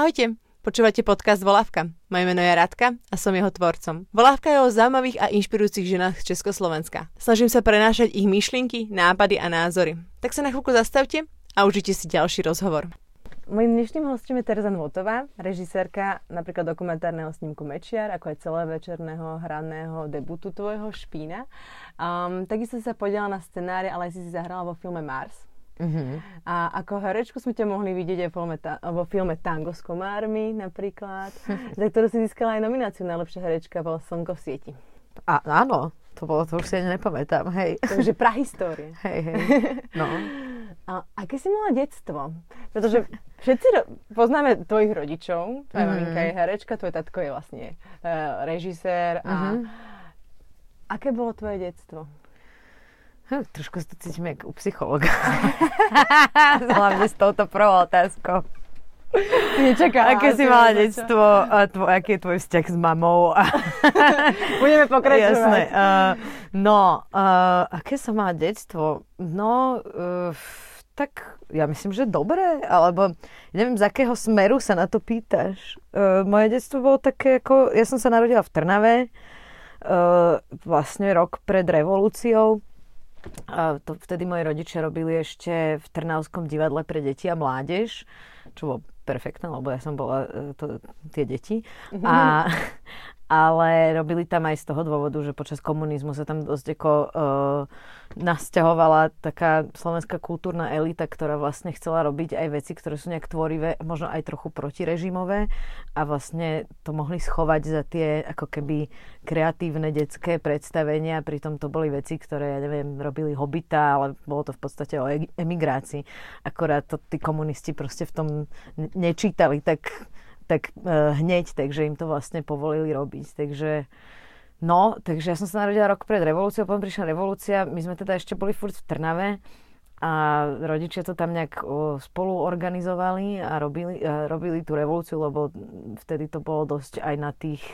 Ahojte, počúvate podcast Volávka. Moje meno je Radka a som jeho tvorcom. Volávka je o zaujímavých a inšpirujúcich ženách z Československa. Snažím sa prenášať ich myšlienky, nápady a názory. Tak sa na chvíľku zastavte a užite si ďalší rozhovor. Mojím dnešným hostom je Tereza Nvotová, režisérka napríklad dokumentárneho snímku Mečiar, ako aj celé večerného hraného debutu tvojho Špína. Um, takisto sa podiela na scenári, ale si si zahrala vo filme Mars. Uh-huh. A ako herečku sme ťa mohli vidieť aj vo filme, Tango s komármi napríklad, za ktorú si získala aj nomináciu najlepšia herečka vo Slnko v sieti. A, áno, to bolo, to už si ani nepamätám, hej. Takže prahistórie. Hej, hej. No. A aké si mala detstvo? Pretože všetci ro- poznáme tvojich rodičov, tvoja mm. maminka je herečka, tvoj tatko je vlastne uh, režisér. A mm-hmm. aké bolo tvoje detstvo? Hm, trošku sa to cítim ako u psychologa. Hlavne s touto prvou otázkou. Nečaká. Aké si mala detstvo a tvoj, aký je tvoj vzťah s mamou? Budeme pokračovať. Jasné. Uh, no, uh, aké som mala detstvo? No, uh, tak ja myslím, že dobre, alebo neviem, z akého smeru sa na to pýtaš. Uh, moje detstvo bolo také ako, ja som sa narodila v Trnave, uh, vlastne rok pred revolúciou to vtedy moji rodičia robili ešte v Trnavskom divadle pre deti a mládež, čo bolo perfektné, lebo ja som bola e, to, tie deti. A, ale robili tam aj z toho dôvodu, že počas komunizmu sa tam dosť ako uh, nasťahovala taká slovenská kultúrna elita, ktorá vlastne chcela robiť aj veci, ktoré sú nejak tvorivé, možno aj trochu protirežimové a vlastne to mohli schovať za tie ako keby kreatívne detské predstavenia, pritom to boli veci, ktoré, ja neviem, robili hobita, ale bolo to v podstate o e- emigrácii. Akorát to tí komunisti proste v tom nečítali tak, tak uh, hneď, takže im to vlastne povolili robiť. Takže No, takže ja som sa narodila rok pred revolúciou, potom prišla revolúcia, my sme teda ešte boli furt v Trnave a rodičia to tam nejak spolu organizovali a robili, a robili tú revolúciu, lebo vtedy to bolo dosť aj na tých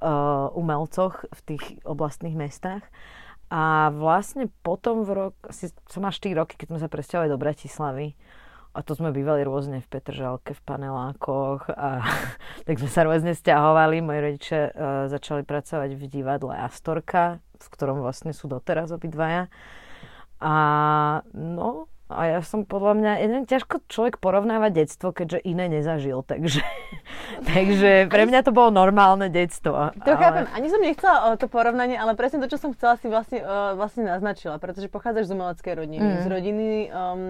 uh, umelcoch v tých oblastných mestách. A vlastne potom v rok, asi som mal 4 roky, keď sme sa presťahovali do Bratislavy, a to sme bývali rôzne v Petržalke, v panelákoch a tak sme sa rôzne stiahovali. Moji rodičia uh, začali pracovať v divadle Astorka, v ktorom vlastne sú doteraz obidvaja. A no, a ja som podľa mňa, jeden ťažko človek porovnáva detstvo, keďže iné nezažil, takže, takže pre mňa to bolo normálne detstvo. To ale... chápem, ani som nechcela to porovnanie, ale presne to, čo som chcela si vlastne, uh, vlastne naznačila, pretože pochádzaš z umeleckej rodiny, mm. z rodiny um,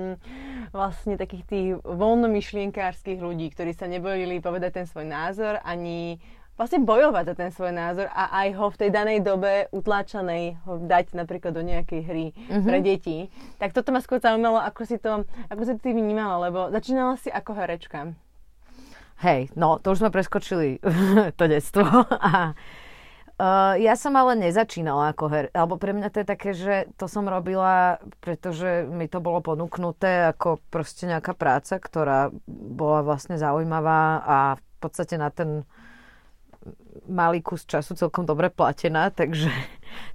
vlastne takých tých voľnomyšlienkárskych ľudí, ktorí sa nebojili povedať ten svoj názor, ani vlastne bojovať za ten svoj názor a aj ho v tej danej dobe utláčanej ho dať napríklad do nejakej hry mm-hmm. pre deti. Tak toto ma skôr zaujímalo, ako si to, ako si to ty vnímala, lebo začínala si ako herečka. Hej, no to už sme preskočili to detstvo. A, uh, ja som ale nezačínala ako her, alebo pre mňa to je také, že to som robila, pretože mi to bolo ponúknuté ako proste nejaká práca, ktorá bola vlastne zaujímavá a v podstate na ten malý kus času celkom dobre platená, takže,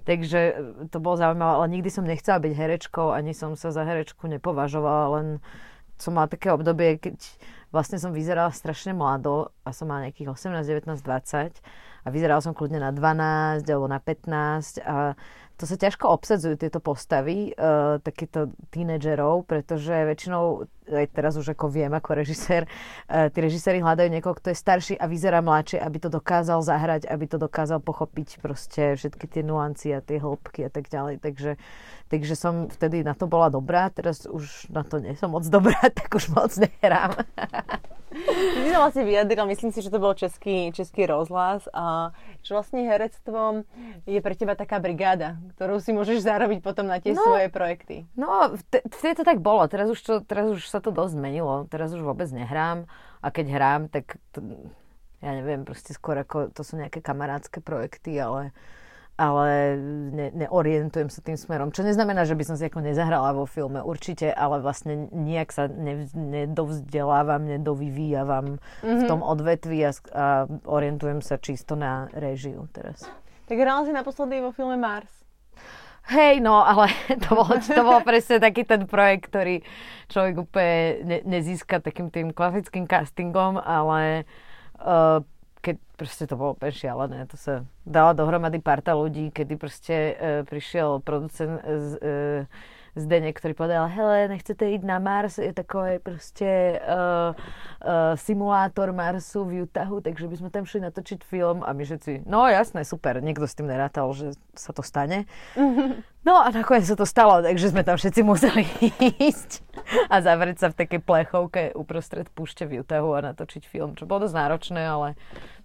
takže to bolo zaujímavé, ale nikdy som nechcela byť herečkou, ani som sa za herečku nepovažovala, len som mala také obdobie, keď vlastne som vyzerala strašne mlado a som mala nejakých 18, 19, 20 a vyzerala som kľudne na 12 alebo na 15 a to sa ťažko obsadzujú tieto postavy uh, takýchto tínedžerov, pretože väčšinou, aj teraz už ako viem ako režisér, uh, tí režiséri hľadajú niekoho, kto je starší a vyzerá mladšie, aby to dokázal zahrať, aby to dokázal pochopiť proste všetky tie nuancy a tie hĺbky a tak ďalej. Takže, takže som vtedy na to bola dobrá, teraz už na to nie som moc dobrá, tak už moc nehrám. Ty si sa vlastne vyjadril, myslím si, že to bol český, český rozhlas a že vlastne herectvo je pre teba taká brigáda, ktorú si môžeš zarobiť potom na tie no, svoje projekty. No, vtedy to tak bolo, teraz už, to, teraz už sa to dosť zmenilo, teraz už vôbec nehrám a keď hrám, tak to, ja neviem, proste skôr ako to sú nejaké kamarádske projekty, ale ale ne, neorientujem sa tým smerom. Čo neznamená, že by som si ako nezahrala vo filme, určite, ale vlastne nejak sa ne, nedovzdelávam, nedovyvíjavam mm-hmm. v mhm. tom odvetvi a, a orientujem sa čisto na režiu teraz. Tak hrala si naposledy vo filme Mars. Hej, no, ale to bol, to bol presne taký ten projekt, ktorý človek úplne ne, nezíska takým tým klasickým castingom, ale uh, keď proste to bolo úplne šialené, to sa dala dohromady parta ľudí, kedy proste uh, prišiel producent z, uh, Zdenek, ktorý povedal, hele, nechcete ísť na Mars, je takový proste uh, uh, simulátor Marsu v Utahu, takže by sme tam šli natočiť film a my všetci, no jasné, super, niekto s tým nerátal, že sa to stane. No a nakoniec sa to stalo, takže sme tam všetci museli ísť a zavrieť sa v takej plechovke uprostred púšte v Utahu a natočiť film, čo bolo dosť náročné, ale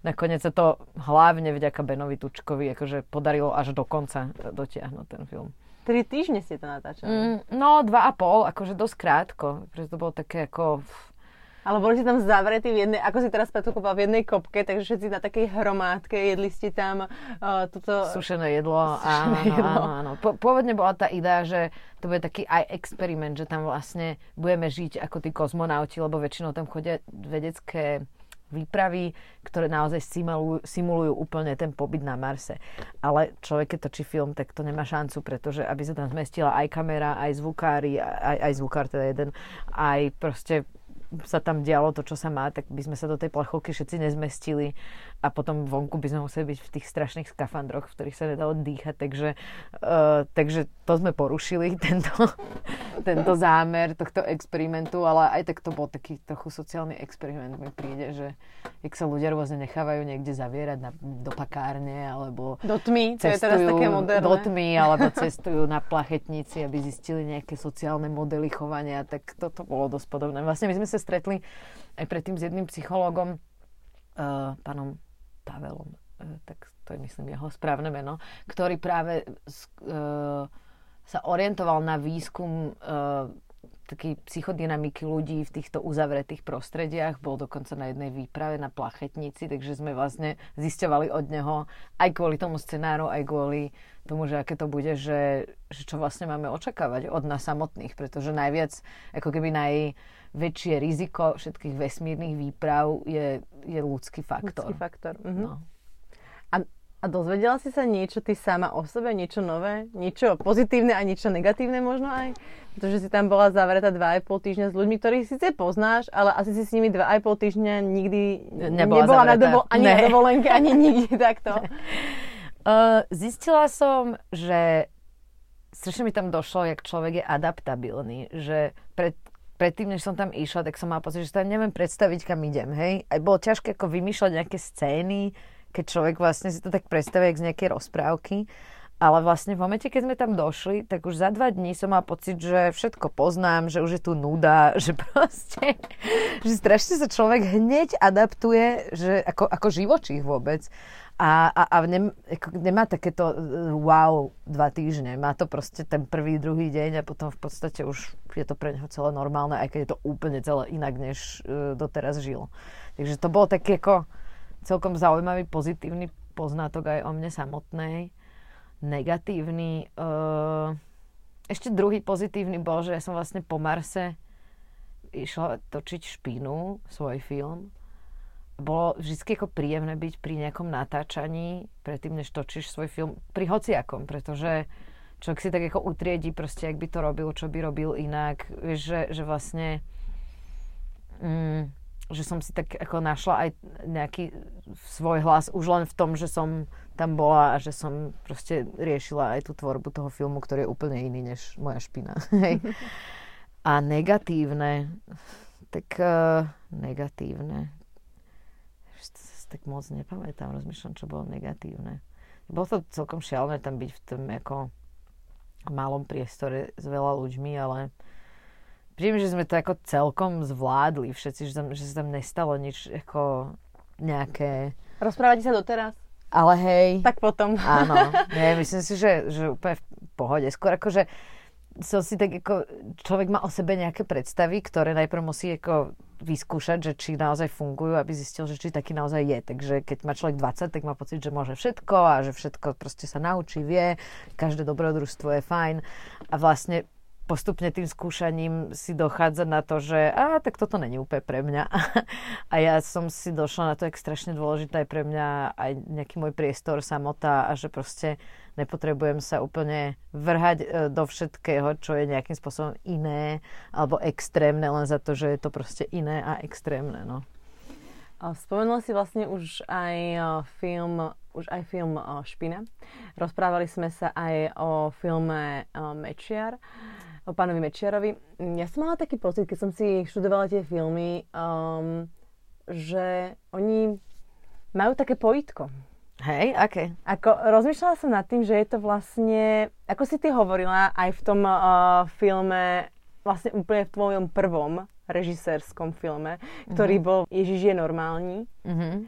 nakoniec sa to hlavne vďaka Benovi Tučkovi akože podarilo až do konca dotiahnuť ten film. Tri týždne ste to natáčali. Mm, no, dva a pol, akože dosť krátko. Pretože to bolo také ako... Ale boli ste tam zavretí v jednej, ako si teraz Petr v jednej kopke, takže všetci na takej hromádke jedli ste tam uh, toto... Sušené jedlo, Sušené áno, jedlo. áno, áno. Po, pôvodne bola tá idea, že to bude taký aj experiment, že tam vlastne budeme žiť ako tí kozmonauti, lebo väčšinou tam chodia vedecké výpravy, ktoré naozaj simulujú, simulujú úplne ten pobyt na Marse. Ale človek, keď točí film, tak to nemá šancu, pretože aby sa tam zmestila aj kamera, aj zvukári, aj, aj zvukár teda jeden, aj proste sa tam dialo to, čo sa má, tak by sme sa do tej plechovky všetci nezmestili a potom vonku by sme museli byť v tých strašných skafandroch, v ktorých sa nedalo dýchať, takže, uh, takže to sme porušili, tento, tento zámer tohto experimentu, ale aj tak to bol taký trochu sociálny experiment, mi príde, že jak sa ľudia rôzne nechávajú niekde zavierať na, do pakárne, alebo do tmy, to je teraz také moderné. Do tmy, alebo cestujú na plachetnici, aby zistili nejaké sociálne modely chovania, tak toto bolo dosť podobné. Vlastne my sme sa stretli aj predtým s jedným psychológom, uh, pánom Pavelom, uh, tak to je myslím jeho správne meno, ktorý práve uh, sa orientoval na výskum uh, takej psychodynamiky ľudí v týchto uzavretých prostrediach. Bol dokonca na jednej výprave na plachetnici, takže sme vlastne zisťovali od neho aj kvôli tomu scenáru, aj kvôli tomu, že aké to bude, že, že čo vlastne máme očakávať od nás samotných, pretože najviac, ako keby naj, väčšie riziko všetkých vesmírnych výprav je, je ľudský faktor. Ľudský faktor. Mhm. No. A, a dozvedela si sa niečo ty sama o sebe, niečo nové, niečo pozitívne a niečo negatívne možno aj? Pretože si tam bola zavretá dva aj pol týždňa s ľuďmi, ktorých síce poznáš, ale asi si s nimi dva aj pol týždňa nikdy nebola, nebola na dovo- ani ne. na dovolenke, ani nikde takto. Uh, zistila som, že strašne mi tam došlo, jak človek je adaptabilný, že pred predtým, než som tam išla, tak som mala pocit, že sa neviem predstaviť, kam idem, hej. Aj bolo ťažké ako vymýšľať nejaké scény, keď človek vlastne si to tak predstavuje, z nejakej rozprávky. Ale vlastne v momente, keď sme tam došli, tak už za dva dní som mala pocit, že všetko poznám, že už je tu nuda, že proste, že strašne sa človek hneď adaptuje, že ako, ako živočích vôbec. A, a, a nem, ako, nemá takéto uh, wow dva týždne. Má to proste ten prvý, druhý deň a potom v podstate už je to pre neho celé normálne, aj keď je to úplne celé inak, než uh, doteraz žil. Takže to bol taký ako celkom zaujímavý, pozitívny poznatok aj o mne samotnej. Negatívny. Uh, ešte druhý pozitívny bol, že ja som vlastne po Marse išla točiť špínu, svoj film bolo vždy ako príjemné byť pri nejakom natáčaní, predtým, než točíš svoj film, pri hociakom, pretože človek si tak ako utriedí proste, ak by to robil, čo by robil inak. Vieš, že, že vlastne mm, že som si tak ako našla aj nejaký svoj hlas už len v tom, že som tam bola a že som proste riešila aj tú tvorbu toho filmu, ktorý je úplne iný než moja špina. a negatívne, tak uh, negatívne tak moc nepamätám, rozmýšľam, čo bolo negatívne. Bolo to celkom šialené tam byť v tom ako malom priestore s veľa ľuďmi, ale príjem, že sme to ako celkom zvládli všetci, že, tam, že sa tam nestalo nič ako nejaké... Rozprávate sa doteraz? Ale hej. Tak potom. Áno. Nie, myslím si, že, že úplne v pohode. Skôr akože som si tak ako, človek má o sebe nejaké predstavy, ktoré najprv musí ako vyskúšať, že či naozaj fungujú, aby zistil, že či taký naozaj je. Takže keď má človek 20, tak má pocit, že môže všetko a že všetko proste sa naučí, vie, každé dobrodružstvo je fajn. A vlastne postupne tým skúšaním si dochádza na to, že a tak toto není úplne pre mňa. A ja som si došla na to, jak strašne dôležité je pre mňa aj nejaký môj priestor, samota a že proste nepotrebujem sa úplne vrhať e, do všetkého, čo je nejakým spôsobom iné alebo extrémne, len za to, že je to proste iné a extrémne. No. Spomenula si vlastne už aj e, film, už aj film e, Špina. Rozprávali sme sa aj o filme Mečiar o pánovi Mečiarovi. Ja som mala taký pocit, keď som si študovala tie filmy, um, že oni majú také pojitko. Hej, aké? Okay. Ako, rozmýšľala som nad tým, že je to vlastne, ako si ty hovorila aj v tom uh, filme, vlastne úplne v tvojom prvom režisérskom filme, ktorý uh-huh. bol Ježiš je normálny. Uh-huh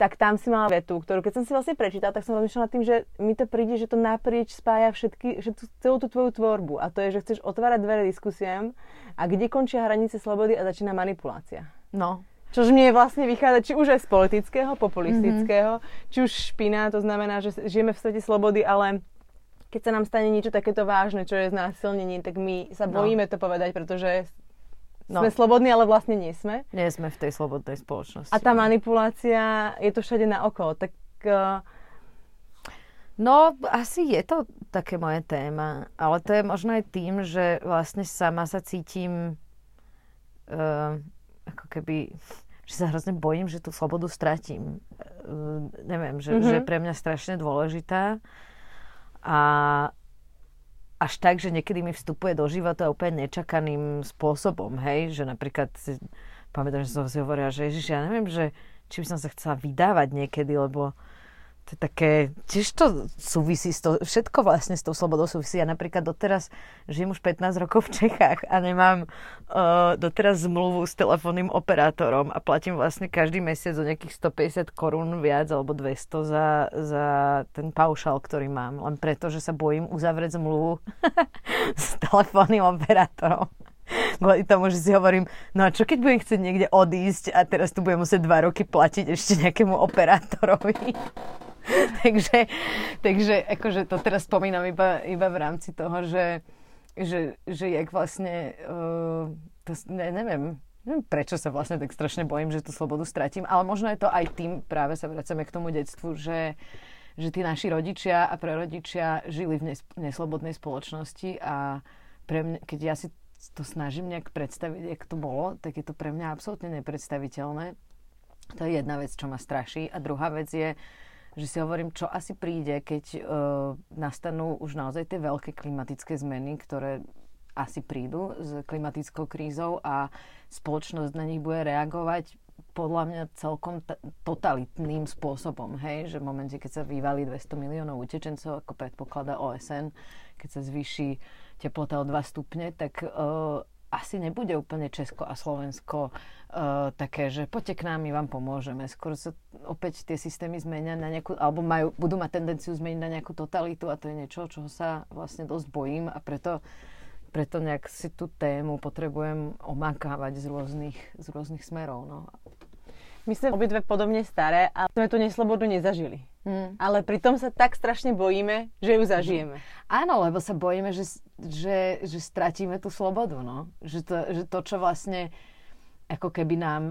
tak tam si mala vetu, ktorú keď som si vlastne prečítala, tak som rozmýšľala nad tým, že mi to príde, že to naprieč spája všetky, že tú, celú tú tvoju tvorbu. A to je, že chceš otvárať dvere diskusiám a kde končia hranice slobody a začína manipulácia. No. Čož mne vlastne vychádza či už aj z politického, populistického, mm-hmm. či už špina, to znamená, že žijeme v svete slobody, ale keď sa nám stane niečo takéto vážne, čo je znásilnenie, tak my sa no. bojíme no. to povedať, pretože No. Sme slobodní, ale vlastne nie sme. Nie sme v tej slobodnej spoločnosti. A tá manipulácia je to všade na okolo. Tak... Uh... No, asi je to také moje téma, ale to je možno aj tým, že vlastne sama sa cítim uh, ako keby, že sa hrozne bojím, že tú slobodu stratím. Uh, neviem, že, mm-hmm. že je pre mňa strašne dôležitá a až tak, že niekedy mi vstupuje do života úplne nečakaným spôsobom, hej, že napríklad si, pamätám, že som si hovorila, že Ježiš, ja neviem, že či by som sa chcela vydávať niekedy, lebo to je také, tiež to súvisí, s to, všetko vlastne s tou slobodou súvisí. Ja napríklad doteraz žijem už 15 rokov v Čechách a nemám uh, doteraz zmluvu s telefónnym operátorom a platím vlastne každý mesiac o nejakých 150 korún viac alebo 200 za, za ten paušal, ktorý mám. Len preto, že sa bojím uzavrieť zmluvu s telefónnym operátorom. Kvôli tomu, že si hovorím, no a čo keď budem chcieť niekde odísť a teraz tu budem musieť dva roky platiť ešte nejakému operátorovi. takže, takže akože to teraz spomínam iba, iba v rámci toho, že, že, že jak vlastne, uh, to, ne, neviem, neviem, prečo sa vlastne tak strašne bojím, že tú slobodu stratím, ale možno je to aj tým, práve sa vracame k tomu detstvu, že, že tí naši rodičia a prarodičia žili v nes, neslobodnej spoločnosti a pre mňa, keď ja si to snažím nejak predstaviť, jak to bolo, tak je to pre mňa absolútne nepredstaviteľné. To je jedna vec, čo ma straší. A druhá vec je, že si hovorím, čo asi príde, keď uh, nastanú už naozaj tie veľké klimatické zmeny, ktoré asi prídu s klimatickou krízou a spoločnosť na nich bude reagovať podľa mňa celkom t- totalitným spôsobom, hej, že v momente, keď sa vyvalí 200 miliónov utečencov, ako predpokladá OSN, keď sa zvýši teplota o 2 stupne, tak uh, asi nebude úplne Česko a Slovensko uh, také, že poďte k nám, my vám pomôžeme. Skôr sa opäť tie systémy zmenia na nejakú, alebo majú, budú mať tendenciu zmeniť na nejakú totalitu a to je niečo, čoho sa vlastne dosť bojím a preto, preto nejak si tú tému potrebujem omakávať z rôznych, z rôznych smerov. No. My sme obidve podobne staré a sme tú neslobodu nezažili. Hmm. Ale pritom sa tak strašne bojíme, že ju zažijeme. Áno, lebo sa bojíme, že, že, že stratíme tú slobodu. No? Že, to, že to, čo vlastne ako keby nám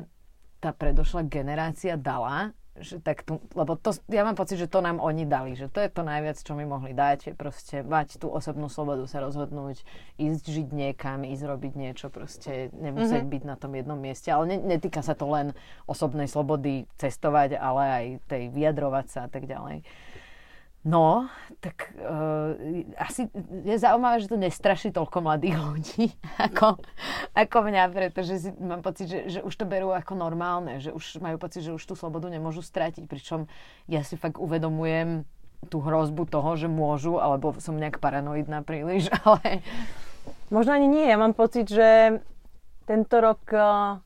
tá predošla generácia dala, že tak tu, lebo to, ja mám pocit, že to nám oni dali, že to je to najviac, čo mi mohli dať, je proste mať tú osobnú slobodu sa rozhodnúť, ísť žiť niekam, ísť robiť niečo, proste nemusieť mm-hmm. byť na tom jednom mieste, ale ne, netýka sa to len osobnej slobody cestovať, ale aj tej vyjadrovať sa a tak ďalej. No, tak uh, asi je zaujímavé, že to nestraší toľko mladých ľudí ako, ako mňa, pretože si, mám pocit, že, že už to berú ako normálne, že už majú pocit, že už tú slobodu nemôžu stratiť, pričom ja si fakt uvedomujem tú hrozbu toho, že môžu, alebo som nejak paranoidná príliš, ale... Možno ani nie, ja mám pocit, že tento rok, uh,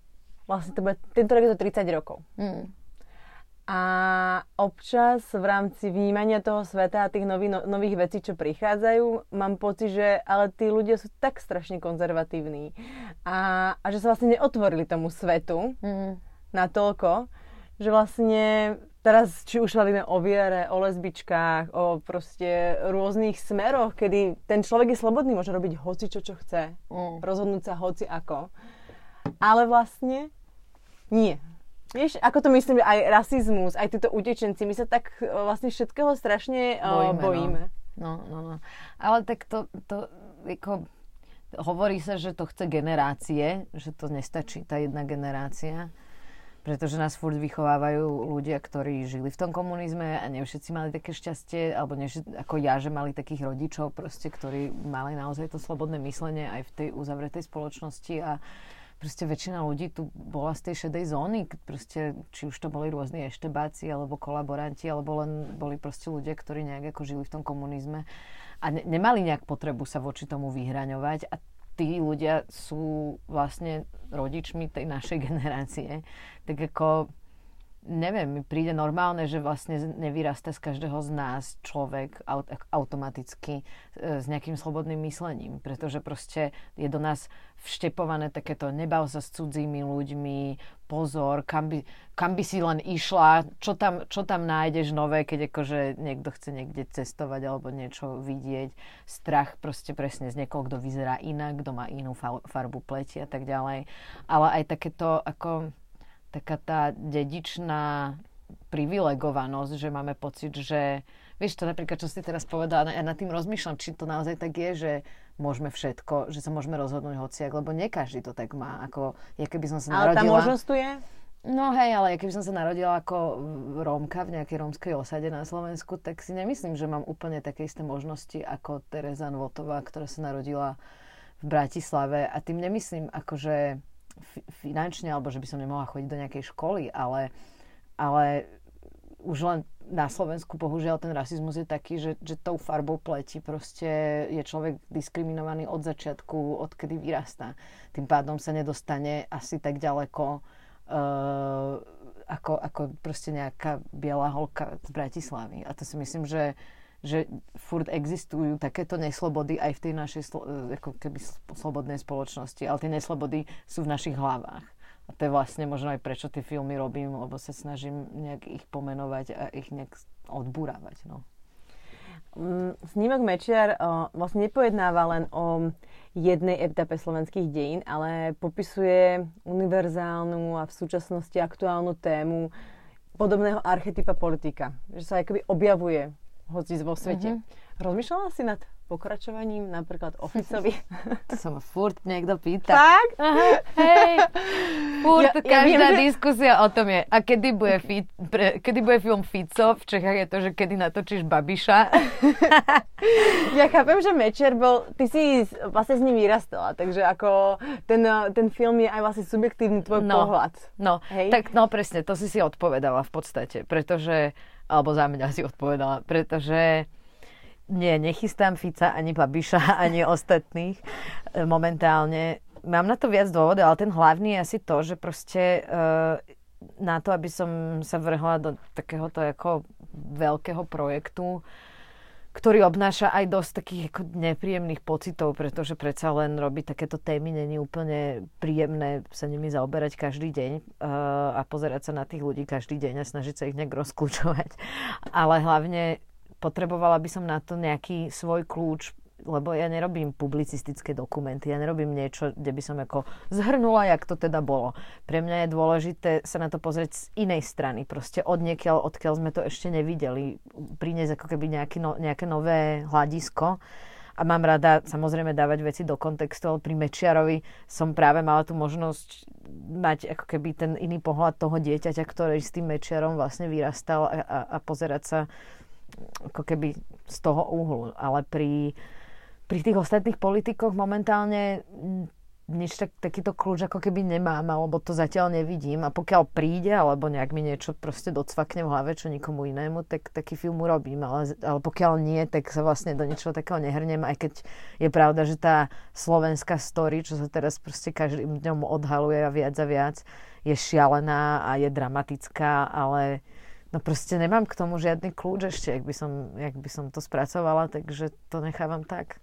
vlastne to bude, tento rok je to 30 rokov. Mm a občas v rámci vnímania toho sveta a tých nový, no, nových vecí, čo prichádzajú, mám pocit, že ale tí ľudia sú tak strašne konzervatívni a, a že sa vlastne neotvorili tomu svetu mm. na toľko, že vlastne teraz či už bavíme o viere, o lesbičkách, o proste rôznych smeroch, kedy ten človek je slobodný, môže robiť hoci čo, čo chce, mm. rozhodnúť sa hoci ako. Ale vlastne nie. Vieš, ako to myslím, aj rasizmus, aj títo utečenci, my sa tak e, vlastne všetkého strašne bojíme. bojíme. No. no, no, no. Ale tak to, to ako, hovorí sa, že to chce generácie, že to nestačí tá jedna generácia pretože nás furt vychovávajú ľudia, ktorí žili v tom komunizme a ne všetci mali také šťastie, alebo ne, ako ja, že mali takých rodičov proste, ktorí mali naozaj to slobodné myslenie aj v tej uzavretej spoločnosti a proste väčšina ľudí tu bola z tej šedej zóny, proste, či už to boli rôzni eštebáci, alebo kolaboranti, alebo len boli proste ľudia, ktorí nejak ako žili v tom komunizme a ne, nemali nejak potrebu sa voči tomu vyhraňovať. A tí ľudia sú vlastne rodičmi tej našej generácie, tak ako neviem, mi príde normálne, že vlastne nevyrasta z každého z nás človek automaticky e, s nejakým slobodným myslením, pretože proste je do nás vštepované takéto nebav sa s cudzími ľuďmi, pozor, kam by, kam by si len išla, čo tam, čo tam nájdeš nové, keď akože niekto chce niekde cestovať alebo niečo vidieť, strach proste presne z niekoho, kto vyzerá inak, kto má inú farbu pleti a tak ďalej, ale aj takéto ako taká tá dedičná privilegovanosť, že máme pocit, že vieš to napríklad, čo si teraz povedala, ja nad tým rozmýšľam, či to naozaj tak je, že môžeme všetko, že sa môžeme rozhodnúť hociak, lebo nie každý to tak má, ako ja keby som sa narodila... Ale tá možnosť tu je? No hej, ale ja keby som sa narodila ako Rómka v nejakej rómskej osade na Slovensku, tak si nemyslím, že mám úplne také isté možnosti ako Teresa Nvotová, ktorá sa narodila v Bratislave a tým nemyslím akože finančne, alebo že by som nemohla chodiť do nejakej školy, ale, ale už len na Slovensku bohužiaľ ten rasizmus je taký, že, že tou farbou pleti proste je človek diskriminovaný od začiatku, odkedy vyrastá. Tým pádom sa nedostane asi tak ďaleko uh, ako, ako proste nejaká biela holka z Bratislavy. A to si myslím, že že furt existujú takéto neslobody aj v tej našej e, ako keby slobodnej spoločnosti, ale tie neslobody sú v našich hlavách. A to je vlastne možno aj prečo tie filmy robím, lebo sa snažím nejak ich pomenovať a ich nejak odburávať. No. Mm, snímok Mečiar vlastne nepojednáva len o jednej etape slovenských dejín, ale popisuje univerzálnu a v súčasnosti aktuálnu tému podobného archetypa politika. Že sa akoby objavuje hoci vo svete. Mm-hmm. Rozmýšľala si nad pokračovaním napríklad o Ficovi? To sa ma furt niekto pýta. Tak? Aha, hej. Furt ja, každá ja viem, diskusia že... o tom je. A kedy bude, fi, pre, kedy bude film Fico? V Čechách je to, že kedy natočíš Babiša. ja chápem, že Mečer bol... Ty si vlastne s ním vyrastala, takže ako ten, ten film je aj vlastne subjektívny tvoj no, pohľad. No, hej? tak no presne, to si si odpovedala v podstate, pretože alebo za mňa si odpovedala, pretože nie, nechystám Fica ani Babiša, ani ostatných e, momentálne. Mám na to viac dôvodov, ale ten hlavný je asi to, že proste e, na to, aby som sa vrhla do takéhoto ako veľkého projektu, ktorý obnáša aj dosť takých ako nepríjemných pocitov, pretože predsa len robiť takéto témy není úplne príjemné sa nimi zaoberať každý deň uh, a pozerať sa na tých ľudí každý deň a snažiť sa ich nejak rozklúčovať. Ale hlavne potrebovala by som na to nejaký svoj kľúč lebo ja nerobím publicistické dokumenty, ja nerobím niečo, kde by som ako zhrnula, jak to teda bolo. Pre mňa je dôležité sa na to pozrieť z inej strany, proste od niekiaľ, odkiaľ sme to ešte nevideli, priniesť ako keby nejaký no, nejaké nové hľadisko. A mám rada samozrejme dávať veci do kontextu, ale pri Mečiarovi som práve mala tú možnosť mať ako keby ten iný pohľad toho dieťaťa, ktorý s tým Mečiarom vlastne vyrastal a, a, a pozerať sa ako keby z toho uhlu. Ale pri pri tých ostatných politikoch momentálne nič tak, takýto kľúč ako keby nemám, alebo to zatiaľ nevidím. A pokiaľ príde, alebo nejak mi niečo proste docvakne v hlave, čo nikomu inému, tak taký film urobím. Ale, ale pokiaľ nie, tak sa vlastne do niečoho takého nehrnem, aj keď je pravda, že tá slovenská story, čo sa teraz proste každým dňom odhaluje a viac a viac, je šialená a je dramatická, ale no proste nemám k tomu žiadny kľúč ešte, ak by som, ak by som to spracovala, takže to nechávam tak.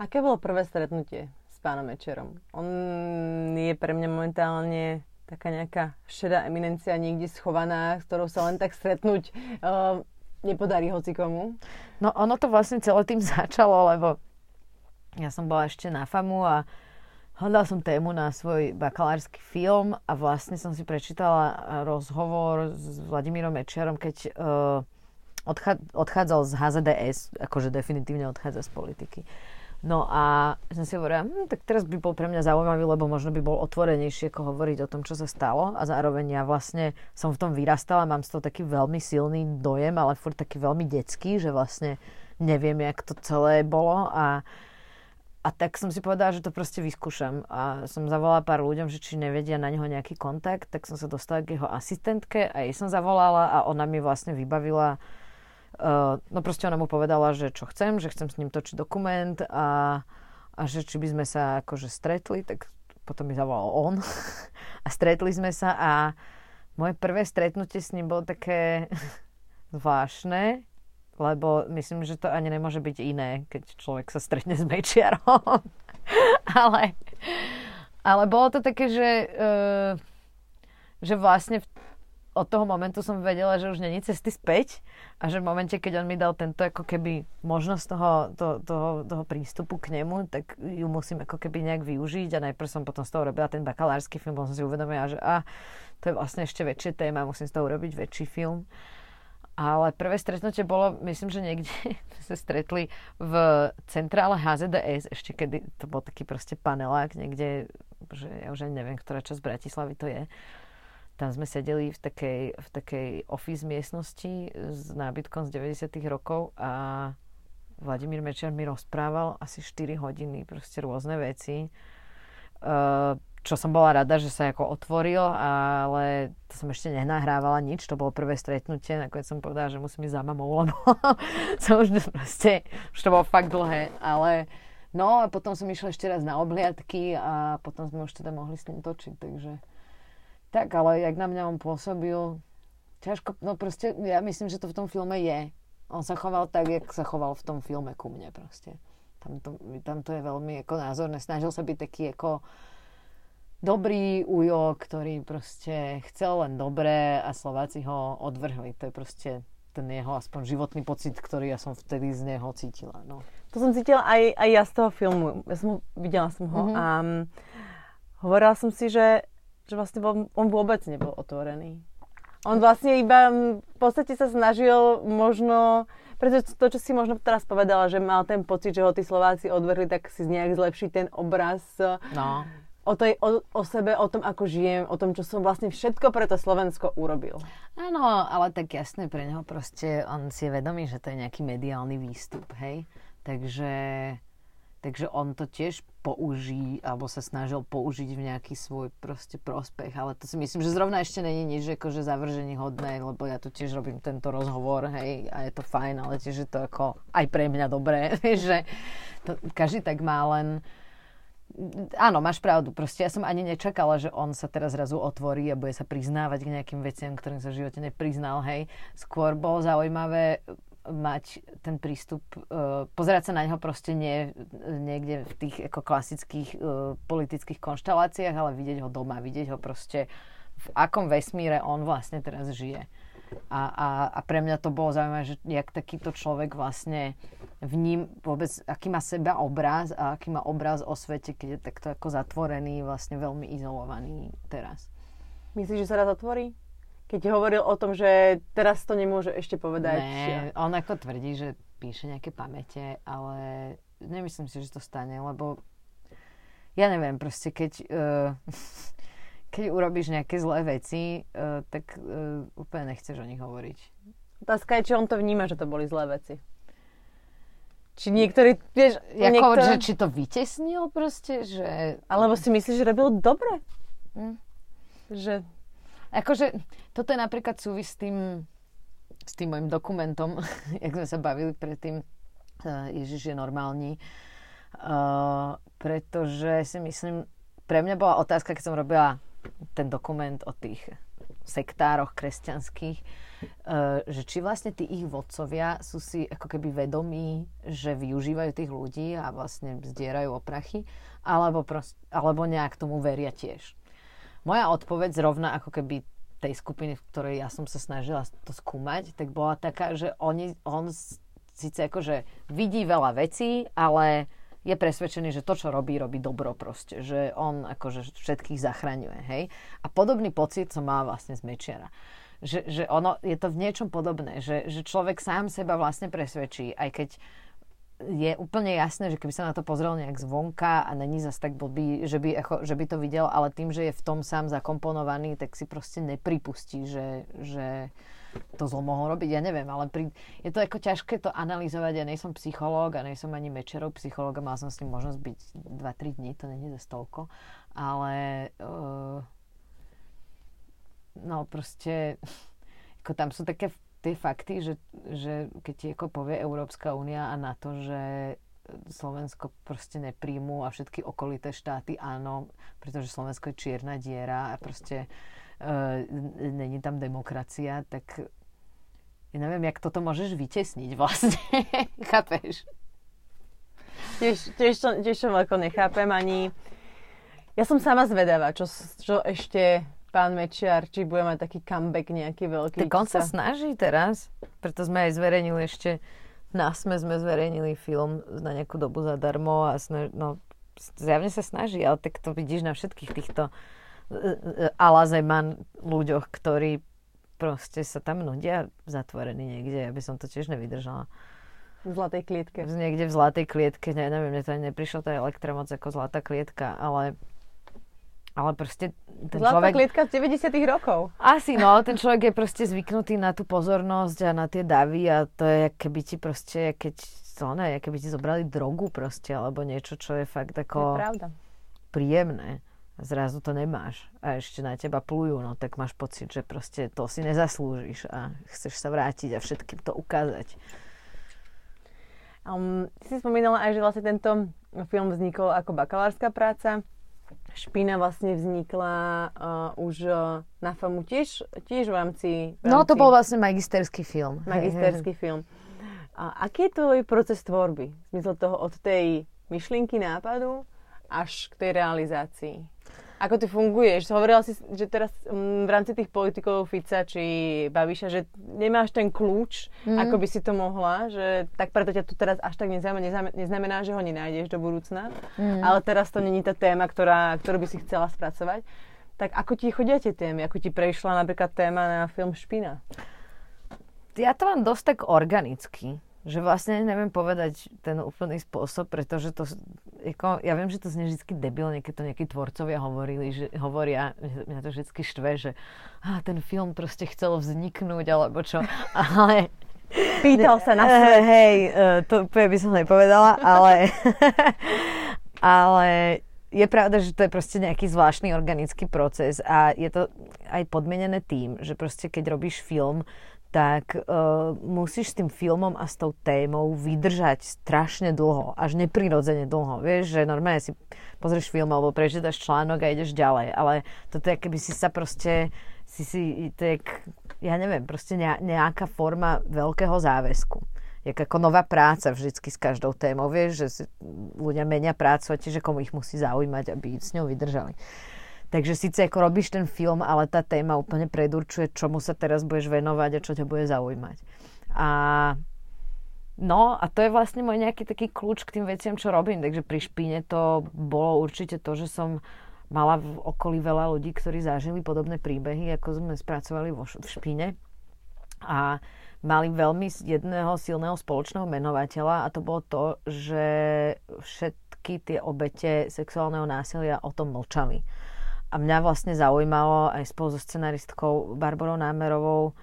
Aké bolo prvé stretnutie s pánom Mečerom? On je pre mňa momentálne taká nejaká šedá eminencia niekde schovaná, s ktorou sa len tak stretnúť uh, nepodarí hocikomu? No ono to vlastne celé tým začalo, lebo ja som bola ešte na FAMu a hľadala som tému na svoj bakalársky film a vlastne som si prečítala rozhovor s Vladimírom Mečiarom, keď uh, odchádzal z HZDS, akože definitívne odchádza z politiky. No a som si hovorila, hm, tak teraz by bol pre mňa zaujímavý, lebo možno by bol otvorenejšie ako hovoriť o tom, čo sa stalo a zároveň ja vlastne som v tom vyrastala, mám z toho taký veľmi silný dojem, ale furt taký veľmi detský, že vlastne neviem, jak to celé bolo a a tak som si povedala, že to proste vyskúšam. A som zavolala pár ľuďom, že či nevedia na neho nejaký kontakt, tak som sa dostala k jeho asistentke a jej som zavolala a ona mi vlastne vybavila no proste ona mu povedala, že čo chcem, že chcem s ním točiť dokument a, a že či by sme sa akože stretli, tak potom mi zavolal on a stretli sme sa a moje prvé stretnutie s ním bolo také zvláštne, lebo myslím, že to ani nemôže byť iné, keď človek sa stretne s Mečiarom. ale, ale bolo to také, že, uh, že vlastne v od toho momentu som vedela, že už není cesty späť a že v momente, keď on mi dal tento ako keby možnosť toho, to, toho, toho prístupu k nemu, tak ju musím ako keby nejak využiť a najprv som potom z toho robila ten bakalársky film, potom som si uvedomila, že a, to je vlastne ešte väčšie téma, musím z toho urobiť väčší film. Ale prvé stretnutie bolo, myslím, že niekde sa stretli v centrále HZDS, ešte kedy to bol taký proste panelák niekde, že ja už ani neviem, ktorá časť Bratislavy to je tam sme sedeli v takej, v takej office miestnosti s nábytkom z 90 rokov a Vladimír Mečiar mi rozprával asi 4 hodiny proste rôzne veci. Uh, čo som bola rada, že sa ako otvoril, ale to som ešte nenahrávala nič, to bolo prvé stretnutie, nakoniec som povedala, že musím ísť za mamou, lebo som už proste, už to bolo fakt dlhé, ale no a potom som išla ešte raz na obliadky a potom sme už teda mohli s ním točiť, takže tak, ale jak na mňa on pôsobil, ťažko, no proste, ja myslím, že to v tom filme je. On sa choval tak, jak sa choval v tom filme ku mne proste. Tam to, tam to je veľmi ako názorné. Snažil sa byť taký ako dobrý ujo, ktorý proste chcel len dobré a Slováci ho odvrhli. To je proste ten jeho aspoň životný pocit, ktorý ja som vtedy z neho cítila. No. To som cítila aj, aj ja z toho filmu. Ja som ho, videla som ho mm-hmm. a um, hovorila som si, že že vlastne on, on vôbec nebol otvorený. On vlastne iba v podstate sa snažil možno, pretože to, čo si možno teraz povedala, že mal ten pocit, že ho tí Slováci odvrli, tak si nejak zlepšiť ten obraz no. o, tej, o, o sebe, o tom, ako žijem, o tom, čo som vlastne všetko pre to Slovensko urobil. Áno, ale tak jasne pre neho proste, on si je vedomý, že to je nejaký mediálny výstup, hej? Takže Takže on to tiež použí, alebo sa snažil použiť v nejaký svoj proste prospech, ale to si myslím, že zrovna ešte není nič akože zavržení hodné, lebo ja tu tiež robím tento rozhovor, hej, a je to fajn, ale tiež je to ako aj pre mňa dobré, že to, každý tak má len Áno, máš pravdu. Proste ja som ani nečakala, že on sa teraz zrazu otvorí a bude sa priznávať k nejakým veciam, ktorým sa v živote nepriznal, hej. Skôr bolo zaujímavé mať ten prístup, uh, pozerať sa na neho proste nie niekde v tých ako klasických uh, politických konšteláciách, ale vidieť ho doma, vidieť ho proste v akom vesmíre on vlastne teraz žije. A, a, a pre mňa to bolo zaujímavé, že jak takýto človek vlastne v ním vôbec, aký má seba obraz a aký má obraz o svete, keď je takto ako zatvorený, vlastne veľmi izolovaný teraz. Myslíš, že sa raz otvorí? Keď hovoril o tom, že teraz to nemôže ešte povedať. Ne, on ako tvrdí, že píše nejaké pamäte, ale nemyslím si, že to stane, lebo ja neviem, proste keď, uh, keď urobíš nejaké zlé veci, uh, tak uh, úplne nechceš o nich hovoriť. Otázka je, či on to vníma, že to boli zlé veci. Či niektorí, vieš... Jako, niektoré... že či to vytesnil proste, že... Alebo si myslíš, že robil dobre? Hm. Že Akože, toto je napríklad súvis s tým, s tým môjim dokumentom, jak sme sa bavili predtým, uh, Ježiš je normálny, uh, pretože si myslím, pre mňa bola otázka, keď som robila ten dokument o tých sektároch kresťanských, uh, že či vlastne tí ich vodcovia sú si ako keby vedomí, že využívajú tých ľudí a vlastne zdierajú oprachy, alebo, prost, alebo nejak tomu veria tiež. Moja odpoveď zrovna ako keby tej skupiny, v ktorej ja som sa snažila to skúmať, tak bola taká, že oni, on síce akože vidí veľa vecí, ale je presvedčený, že to, čo robí, robí dobro proste. Že on akože všetkých zachraňuje, hej. A podobný pocit som mala vlastne z Mečiara. Že, že ono, je to v niečom podobné, že, že človek sám seba vlastne presvedčí, aj keď je úplne jasné, že keby sa na to pozrel nejak zvonka a není zas tak blbý, že by, ako, že by to videl, ale tým, že je v tom sám zakomponovaný, tak si proste nepripustí, že, že to zlo mohol robiť. Ja neviem, ale pri, je to ako ťažké to analyzovať. Ja nejsom psychológ a nejsom ani mečerov psychológ a mal som s ním možnosť byť 2-3 dní, to není za stolko. Ale uh, no proste ako tam sú také tie fakty, že, že keď ti ako povie Európska únia a na to, že Slovensko proste nepríjmu a všetky okolité štáty áno, pretože Slovensko je čierna diera a proste uh, není tam demokracia, tak ja neviem, jak toto môžeš vytesniť vlastne. Chápeš? Tiež, tiež, to, tiež to ako nechápem ani... Ja som sama zvedavá, čo, čo ešte pán Mečiar, či bude mať taký comeback nejaký veľký. Tak on sa snaží teraz, preto sme aj zverejnili ešte, na SME sme zverejnili film na nejakú dobu zadarmo a snaž, no, zjavne sa snaží, ale tak to vidíš na všetkých týchto uh, uh, ala Zeman ľuďoch, ktorí proste sa tam nudia zatvorení niekde. Ja by som to tiež nevydržala. V zlatej klietke. Niekde v zlatej klietke, ne, neviem, mne to ani neprišlo tá elektromoc ako zlatá klietka, ale ale proste ten Zlatá človek... klietka z 90 rokov. Asi no, ten človek je proste zvyknutý na tú pozornosť a na tie davy a to je, keby ti proste, keď to ne, keby ti zobrali drogu proste, alebo niečo, čo je fakt ako... Je pravda. Príjemné. A zrazu to nemáš. A ešte na teba plujú, no tak máš pocit, že proste to si nezaslúžiš a chceš sa vrátiť a všetkým to ukázať. Um, ty si spomínala aj, že vlastne tento film vznikol ako bakalárska práca. Špina vlastne vznikla uh, už uh, na FAMu tiež, tiež v rámci, v rámci... No to bol vlastne magisterský film. Magisterský film. A aký je tvoj proces tvorby? Zmysel toho od tej myšlienky, nápadu až k tej realizácii? Ako ty funguješ? Hovorila si, že teraz m, mm, v rámci tých politikov Fica či Babiša, že nemáš ten kľúč, mm. ako by si to mohla, že tak preto ťa tu teraz až tak neznamená, neznamená že ho nenájdeš do budúcna, mm. ale teraz to není tá téma, ktorá, ktorú by si chcela spracovať. Tak ako ti chodia tie témy? Ako ti prešla napríklad téma na film Špina? Ja to mám dosť tak organicky že vlastne neviem povedať ten úplný spôsob, pretože to, ako, ja viem, že to znie vždy debilne, keď to nejakí tvorcovia hovorili, že, hovoria, mňa to vždy štve, že ah, ten film proste chcel vzniknúť, alebo čo, ale... Pýtal sa na svet. Uh, hej, uh, to úplne by som nepovedala, ale... ale je pravda, že to je proste nejaký zvláštny organický proces a je to aj podmienené tým, že proste keď robíš film, tak uh, musíš s tým filmom a s tou témou vydržať strašne dlho, až neprirodzene dlho. Vieš, že normálne si pozrieš film alebo prečítaš článok a ideš ďalej, ale toto je, keby si sa proste, si si, je, ja neviem, proste nejaká forma veľkého záväzku. Je ako nová práca vždycky s každou témou, vieš, že si ľudia menia prácu a tiež komu ich musí zaujímať, aby s ňou vydržali. Takže síce ako robíš ten film, ale tá téma úplne predurčuje, čomu sa teraz budeš venovať a čo ťa bude zaujímať. A No a to je vlastne môj nejaký taký kľúč k tým veciam, čo robím. Takže pri špíne to bolo určite to, že som mala v okolí veľa ľudí, ktorí zažili podobné príbehy, ako sme spracovali vo, v špíne. A mali veľmi jedného silného spoločného menovateľa a to bolo to, že všetky tie obete sexuálneho násilia o tom mlčali. A mňa vlastne zaujímalo aj spolu so scenaristkou Barbarou Námerovou,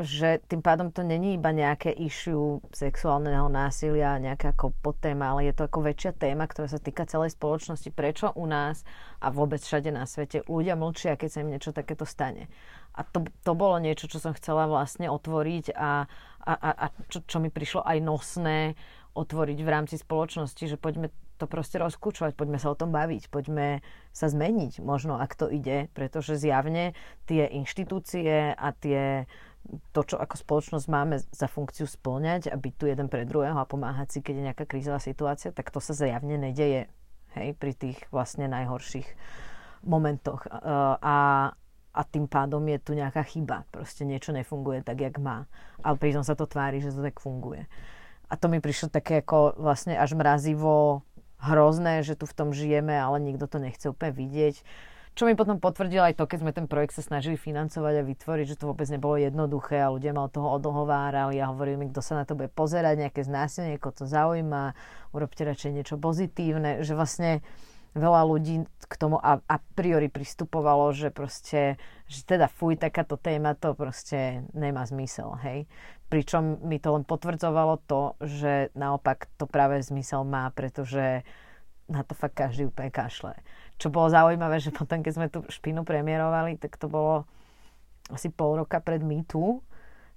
že tým pádom to není iba nejaké issue sexuálneho násilia, nejaká ako podtéma, ale je to ako väčšia téma, ktorá sa týka celej spoločnosti. Prečo u nás a vôbec všade na svete ľudia mlčia, keď sa im niečo takéto stane. A to, to bolo niečo, čo som chcela vlastne otvoriť a, a, a, a čo, čo mi prišlo aj nosné otvoriť v rámci spoločnosti, že poďme to proste rozkúčovať, poďme sa o tom baviť, poďme sa zmeniť, možno ak to ide, pretože zjavne tie inštitúcie a tie to, čo ako spoločnosť máme za funkciu splňať a byť tu jeden pre druhého a pomáhať si, keď je nejaká krízová situácia, tak to sa zjavne nedeje hej, pri tých vlastne najhorších momentoch. Uh, a, a tým pádom je tu nejaká chyba. Proste niečo nefunguje tak, jak má. Ale pritom sa to tvári, že to tak funguje. A to mi prišlo také ako vlastne až mrazivo hrozné, že tu v tom žijeme, ale nikto to nechce úplne vidieť. Čo mi potom potvrdilo aj to, keď sme ten projekt sa snažili financovať a vytvoriť, že to vôbec nebolo jednoduché a ľudia ma od toho odlhovárali a hovorili mi, kto sa na to bude pozerať, nejaké znásilnenie, ako to zaujíma, urobte radšej niečo pozitívne, že vlastne veľa ľudí k tomu a, a priori pristupovalo, že proste, že teda fuj, takáto téma to proste nemá zmysel, hej. Pričom mi to len potvrdzovalo to, že naopak to práve zmysel má, pretože na to fakt každý úplne kašle. Čo bolo zaujímavé, že potom, keď sme tú špinu premiérovali, tak to bolo asi pol roka pred MeToo.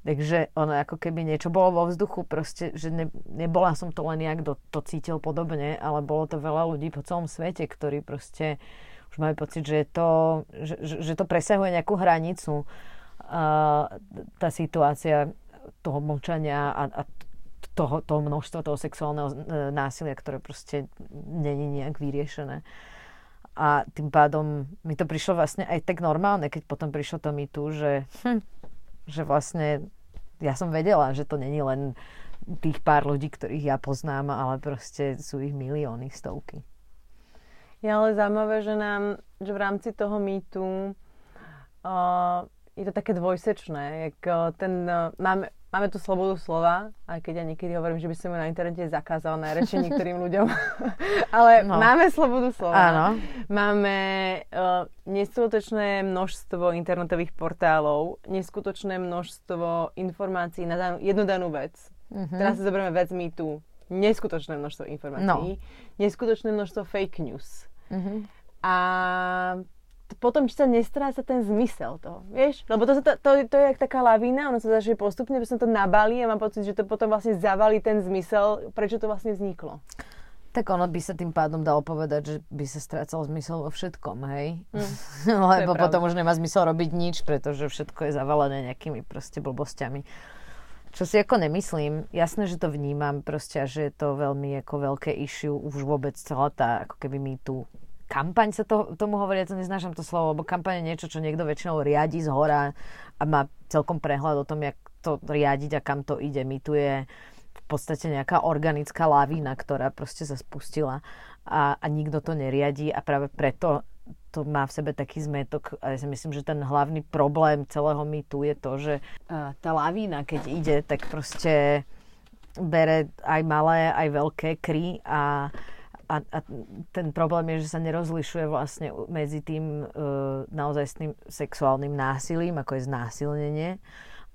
Takže ono ako keby niečo bolo vo vzduchu, proste, že ne, nebola som to len ja, kto to cítil podobne, ale bolo to veľa ľudí po celom svete, ktorí proste už majú pocit, že, to, že, že to presahuje nejakú hranicu. A tá situácia toho mlčania a, a toho, toho množstva toho sexuálneho e, násilia, ktoré proste není nejak vyriešené. A tým pádom mi to prišlo vlastne aj tak normálne, keď potom prišlo to mi tu, že, hm, že vlastne ja som vedela, že to není len tých pár ľudí, ktorých ja poznám, ale proste sú ich milióny, stovky. Je ale zaujímavé, že nám, že v rámci toho mýtu uh, je to také dvojsečné. Jak, uh, ten, uh, máme, máme tu slobodu slova, aj keď ja niekedy hovorím, že by som ju na internete zakázala najradšej niektorým ľuďom. Ale no. máme slobodu slova. Áno. Máme uh, neskutočné množstvo internetových portálov, neskutočné množstvo informácií na danú, jednu danú vec. Uh-huh. Teraz si zoberieme vec tu. Neskutočné množstvo informácií. No. Neskutočné množstvo fake news. Uh-huh. A potom sa nestráca ten zmysel toho, vieš? Lebo to, to, to, to je jak taká lavína, ono sa začne postupne, že sa to nabalí a mám pocit, že to potom vlastne zavalí ten zmysel, prečo to vlastne vzniklo. Tak ono by sa tým pádom dalo povedať, že by sa strácal zmysel vo všetkom, hej? Mm, Lebo potom už nemá zmysel robiť nič, pretože všetko je zavalené nejakými proste blbosťami. Čo si ako nemyslím, jasné, že to vnímam proste, že je to veľmi ako veľké issue, už vôbec celá tá ako keby mi tu kampaň sa to, tomu hovorí, ja to neznášam to slovo, lebo kampaň je niečo, čo niekto väčšinou riadi z hora a má celkom prehľad o tom, jak to riadiť a kam to ide. My tu je v podstate nejaká organická lavína, ktorá proste sa spustila a, a nikto to neriadí a práve preto to má v sebe taký zmetok a ja si myslím, že ten hlavný problém celého tu je to, že tá lavína, keď ide, tak proste bere aj malé, aj veľké kry a a, a ten problém je, že sa nerozlišuje vlastne medzi tým e, naozaj s tým sexuálnym násilím, ako je znásilnenie,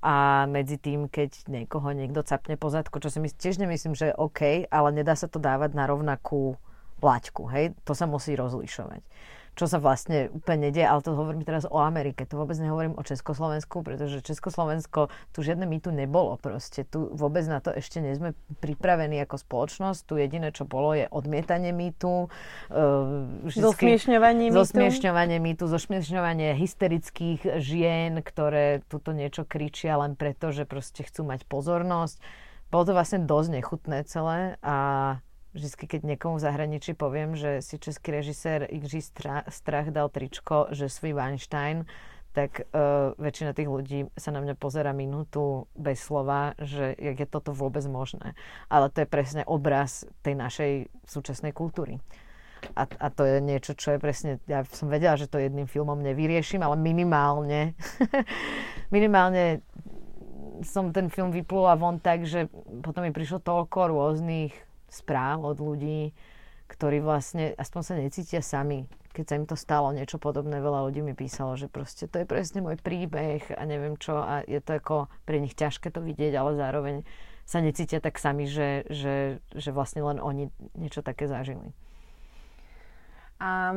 a medzi tým, keď niekoho niekto capne po zadku, čo si my, tiež nemyslím, že je OK, ale nedá sa to dávať na rovnakú laťku, hej? To sa musí rozlišovať čo sa vlastne úplne nedie, ale to hovorím teraz o Amerike, to vôbec nehovorím o Československu, pretože Československo tu žiadne mýtu nebolo proste, tu vôbec na to ešte nie sme pripravení ako spoločnosť, tu jediné, čo bolo, je odmietanie mýtu, uh, zosmiešňovanie mýtu, zosmiešňovanie mýtu, zosmiešňovanie hysterických žien, ktoré tuto niečo kričia len preto, že proste chcú mať pozornosť. Bolo to vlastne dosť nechutné celé a vždy, keď niekomu v zahraničí poviem, že si český režisér Jiří Strach dal tričko, že svoj Weinstein, tak uh, väčšina tých ľudí sa na mňa pozera minútu bez slova, že jak je toto vôbec možné. Ale to je presne obraz tej našej súčasnej kultúry. A, a to je niečo, čo je presne, ja som vedela, že to jedným filmom nevyriešim, ale minimálne, minimálne som ten film vyplula von tak, že potom mi prišlo toľko rôznych správ od ľudí, ktorí vlastne aspoň sa necítia sami. Keď sa im to stalo niečo podobné, veľa ľudí mi písalo, že proste to je presne môj príbeh a neviem čo a je to ako pre nich ťažké to vidieť, ale zároveň sa necítia tak sami, že, že, že vlastne len oni niečo také zažili. A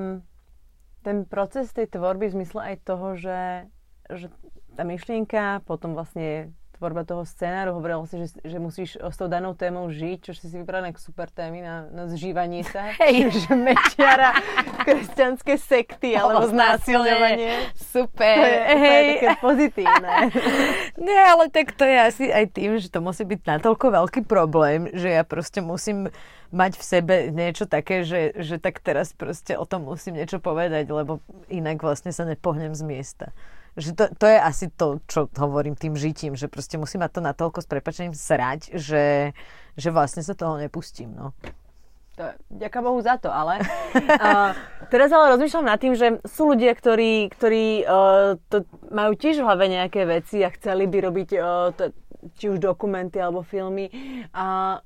ten proces tej tvorby v zmysle aj toho, že, že tá myšlienka, potom vlastne tvorba toho scénáru. Hovorila si, že, že musíš s tou danou témou žiť, čo si si vybrala super témy na, na zžívanie sa. Hej. Že mečiara, kresťanské sekty alebo znásilňovanie. Super. To je, to je Hej. také pozitívne. Nie, ale tak to je asi aj tým, že to musí byť natoľko veľký problém, že ja proste musím mať v sebe niečo také, že, že tak teraz proste o tom musím niečo povedať, lebo inak vlastne sa nepohnem z miesta. Že to, to je asi to, čo hovorím tým žitím, že proste musím mať to natoľko s prepačením srať, že, že vlastne sa toho nepustím, no. To, ďaká Bohu za to, ale uh, teraz ale rozmýšľam nad tým, že sú ľudia, ktorí, ktorí uh, to majú tiež v hlave nejaké veci a chceli by robiť uh, to, či už dokumenty alebo filmy a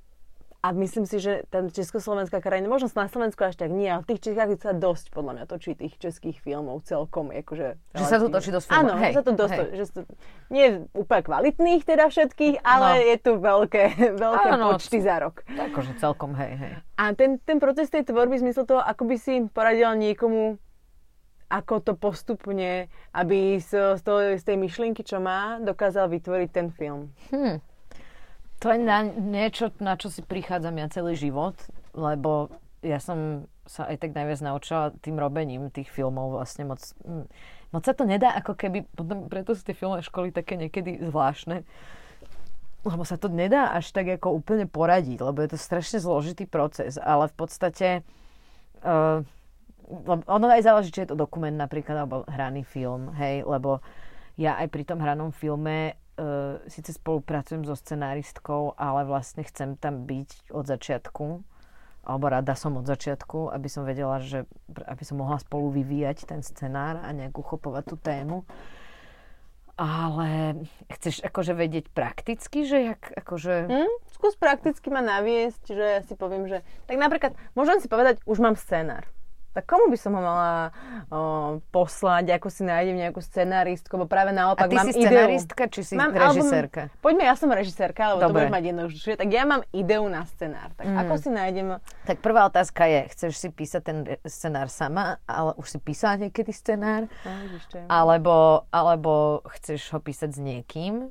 a myslím si, že ten československá krajina, možno na Slovensku až tak nie, ale v tých Čechách sa dosť, podľa mňa, točí tých českých filmov celkom. Akože, Že sa tu točí dosť filmov. Áno, hej, sa to dosť, hej. že sú, nie úplne kvalitných teda všetkých, ale No. je tu veľké, veľké Áno, počty za rok. Akože celkom, hej, hej. A ten, ten proces tej tvorby, zmysel toho, ako by si poradila niekomu, ako to postupne, aby z, z, toho, z tej myšlienky, čo má, dokázal vytvoriť ten film. Hm. To je na niečo, na čo si prichádzam ja celý život, lebo ja som sa aj tak najviac naučila tým robením tých filmov vlastne moc... Moc sa to nedá ako keby, potom preto sú tie filmové školy také niekedy zvláštne, lebo sa to nedá až tak ako úplne poradiť, lebo je to strašne zložitý proces, ale v podstate uh, ono aj záleží, či je to dokument napríklad, alebo hraný film, hej, lebo ja aj pri tom hranom filme uh, síce spolupracujem so scenáristkou, ale vlastne chcem tam byť od začiatku, alebo rada som od začiatku, aby som vedela, že aby som mohla spolu vyvíjať ten scenár a nejak uchopovať tú tému. Ale chceš akože vedieť prakticky, že jak akože... Hm? Skús prakticky ma naviesť, že ja si poviem, že... Tak napríklad, môžem si povedať, už mám scenár. Tak komu by som ho mala o, poslať, ako si nájdem nejakú scenáristku, lebo práve A naopak ty mám si ideu. či si Mám režisérka? Album, poďme, ja som režisérka, lebo to Dobre. budeš mať jednoduchšie. Tak ja mám ideu na scenár. Tak Mm. ako si nájdem... Tak prvá otázka je, chceš si písať ten scenár sama, ale už si písala niekedy scenár? No, vidíš, to. Alebo, alebo chceš ho písať s niekým?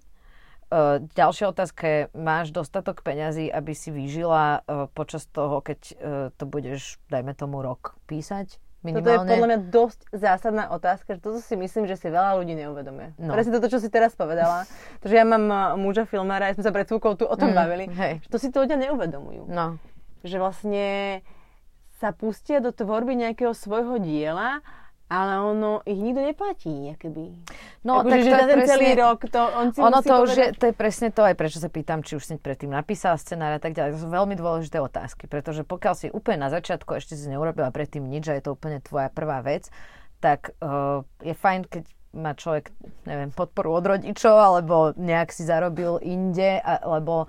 Uh, ďalšia otázka je, máš dostatok peňazí, aby si vyžila uh, počas toho, keď uh, to budeš, dajme tomu, rok písať? Toto je Minimálne? podľa mňa dosť zásadná otázka, že toto si myslím, že si veľa ľudí neuvedomuje. No. Presne toto, čo si teraz povedala. Takže ja mám muža filmára, ja sme sa pred chvíľkou tu o tom Mm, bavili. hej. Že to si to ľudia neuvedomujú. No, Že vlastne sa pustia do tvorby nejakého svojho diela, ale ono ich nikto neplatí, akoby. No Akože, tak že to ten presne, celý rok to on si ono to už je, to je presne to aj prečo sa pýtam, či už si predtým napísala scenár a tak ďalej. To sú veľmi dôležité otázky, pretože pokiaľ si úplne na začiatku ešte si neurobila predtým nič a je to úplne tvoja prvá vec, tak uh, je fajn, keď má človek, neviem, podporu od rodičov, alebo nejak si zarobil inde, a, lebo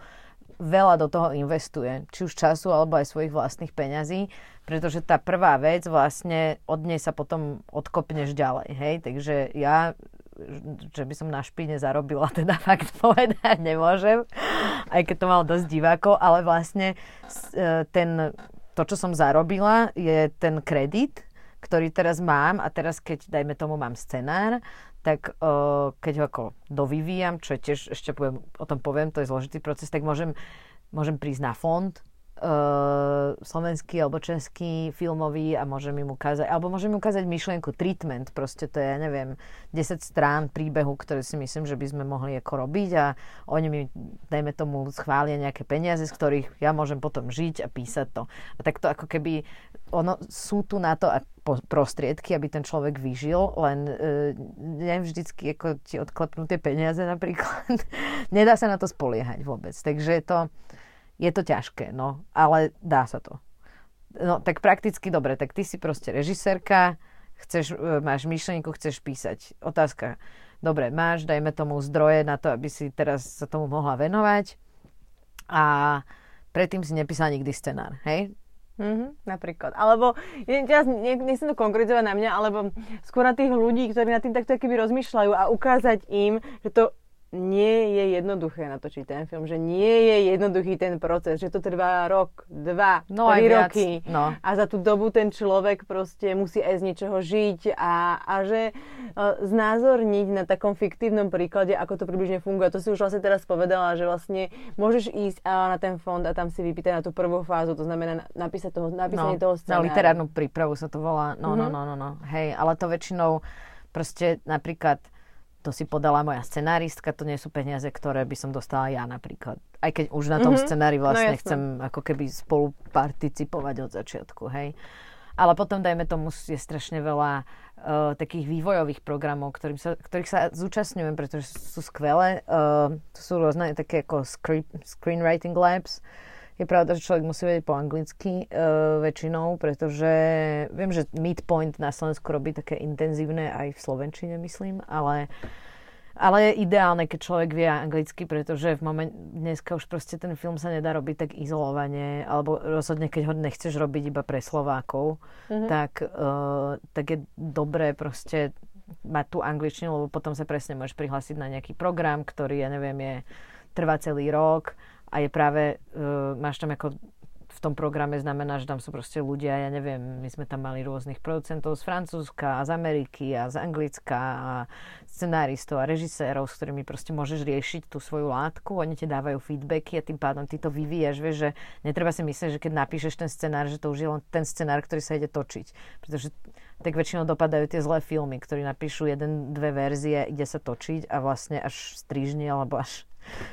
veľa do toho investuje, či už času, alebo aj svojich vlastných peňazí, pretože tá prvá vec vlastne od nej sa potom odkopneš ďalej, hej, takže ja že by som na špine zarobila, teda fakt povedať nemôžem, aj keď to malo dosť divákov, ale vlastne e, ten, to, čo som zarobila, je ten kredit, ktorý teraz mám a teraz, keď, dajme tomu, mám scenár, tak uh, keď ho ako dovyvíjam, čo je tiež, ešte poviem, o tom poviem, to je zložitý proces, tak môžem, môžem prísť na fond, uh, slovenský alebo český filmový a môžem im ukázať, alebo môžem im ukázať myšlienku, treatment, proste to je, ja neviem, 10 strán príbehu, ktoré si myslím, že by sme mohli ako robiť a oni mi, dajme tomu, schvália nejaké peniaze, z ktorých ja môžem potom žiť a písať to. A tak to ako keby, ono sú tu na to a prostriedky, aby ten človek vyžil, len e, neviem vždycky, ako ti odklepnú tie peniaze napríklad. Nedá sa na to spoliehať vôbec. Takže je to, je to ťažké, no, ale dá sa to. No, tak prakticky dobre, tak ty si proste režisérka, chceš, e, máš myšlienku, chceš písať. Otázka, dobre, máš, dajme tomu zdroje na to, aby si teraz sa tomu mohla venovať a predtým si nepísala nikdy scenár, hej? Mhm, napríklad. Alebo, ja teraz ne, nechcem to konkretizovať na mňa, alebo skôr na tých ľudí, ktorí nad tým takto keby rozmýšľajú a ukázať im, že to nie je jednoduché natočiť ten film, že nie je jednoduchý ten proces, že to trvá rok, dva, no, tri roky no. a za tú dobu ten človek proste musí aj z niečoho žiť a, a že uh, znázorniť na takom fiktívnom príklade, ako to približne funguje. To si už vlastne teraz povedala, že vlastne môžeš ísť na ten fond a tam si vypýtať na tú prvú fázu, to znamená napísať toho, napísanie no, toho scenára. Na literárnu prípravu sa to volá. No, mm-hmm. no, no, no, no. Hej, ale to väčšinou proste napríklad to si podala moja scenáristka, to nie sú peniaze, ktoré by som dostala ja napríklad. Aj keď už na tom mm-hmm. scenári no vlastne no, chcem ako keby spolu participovať od začiatku, hej. Ale potom, dajme tomu, je strašne veľa uh, takých vývojových programov, ktorým sa, ktorých sa zúčastňujem, pretože sú skvelé. Uh, to sú rôzne také ako script, screenwriting labs, je pravda, že človek musí vedieť po anglicky uh, väčšinou, pretože viem, že Midpoint na Slovensku robí také intenzívne aj v Slovenčine, myslím, ale ale je ideálne, keď človek vie anglicky, pretože v moment, dneska už proste ten film sa nedá robiť tak izolovane, alebo rozhodne, keď ho nechceš robiť iba pre Slovákov, mm-hmm. tak, uh, tak je dobré proste mať tú angličtinu, lebo potom sa presne môžeš prihlásiť na nejaký program, ktorý, ja neviem, je trvá celý rok a je práve, uh, máš tam ako v tom programe znamená, že tam sú proste ľudia, ja neviem, my sme tam mali rôznych producentov z Francúzska a z Ameriky a z Anglicka a scenáristov a režisérov, s ktorými proste môžeš riešiť tú svoju látku, oni ti dávajú feedbacky a tým pádom ty to vyvíjaš, vieš, že netreba si myslieť, že keď napíšeš ten scenár, že to už je len ten scenár, ktorý sa ide točiť. Pretože tak väčšinou dopadajú tie zlé filmy, ktorí napíšu jeden, dve verzie, ide sa točiť a vlastne až strižne alebo až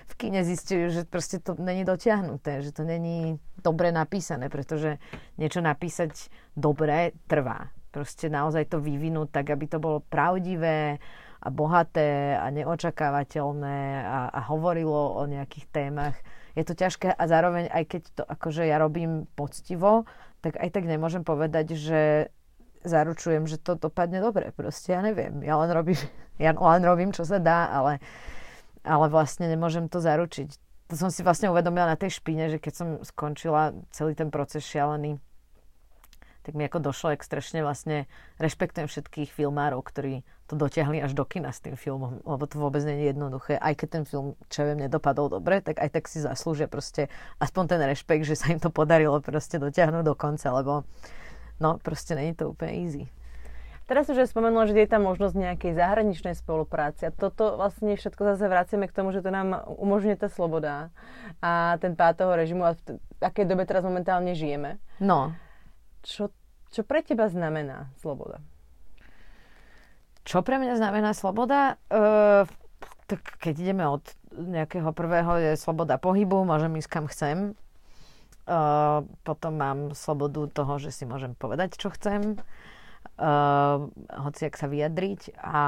v kine zistujú, že proste to není dotiahnuté, že to není dobre napísané, pretože niečo napísať dobre trvá. Proste naozaj to vyvinúť tak, aby to bolo pravdivé a bohaté a neočakávateľné a, a hovorilo o nejakých témach. Je to ťažké a zároveň aj keď to akože ja robím poctivo, tak aj tak nemôžem povedať, že zaručujem, že to dopadne dobre. Proste ja neviem. Ja len robím, ja len robím čo sa dá, ale ale vlastne nemôžem to zaručiť. To som si vlastne uvedomila na tej špine, že keď som skončila celý ten proces šialený, tak mi ako došlo, jak strašne vlastne rešpektujem všetkých filmárov, ktorí to dotiahli až do kina s tým filmom, lebo to vôbec nie je jednoduché. Aj keď ten film, čo viem, nedopadol dobre, tak aj tak si zaslúžia proste aspoň ten rešpekt, že sa im to podarilo proste dotiahnuť do konca, lebo no proste není to úplne easy. Teraz už spomenula, že je tam možnosť nejakej zahraničnej spolupráce. A toto vlastne všetko zase vraciame k tomu, že to nám umožňuje tá sloboda a ten pád toho režimu a v akej dobe teraz momentálne žijeme. No. Čo, čo pre teba znamená sloboda? Čo pre mňa znamená sloboda? Uh, tak keď ideme od nejakého prvého je sloboda pohybu, môžem ísť kam chcem. Uh, potom mám slobodu toho, že si môžem povedať, čo chcem uh, hoci ak sa vyjadriť. A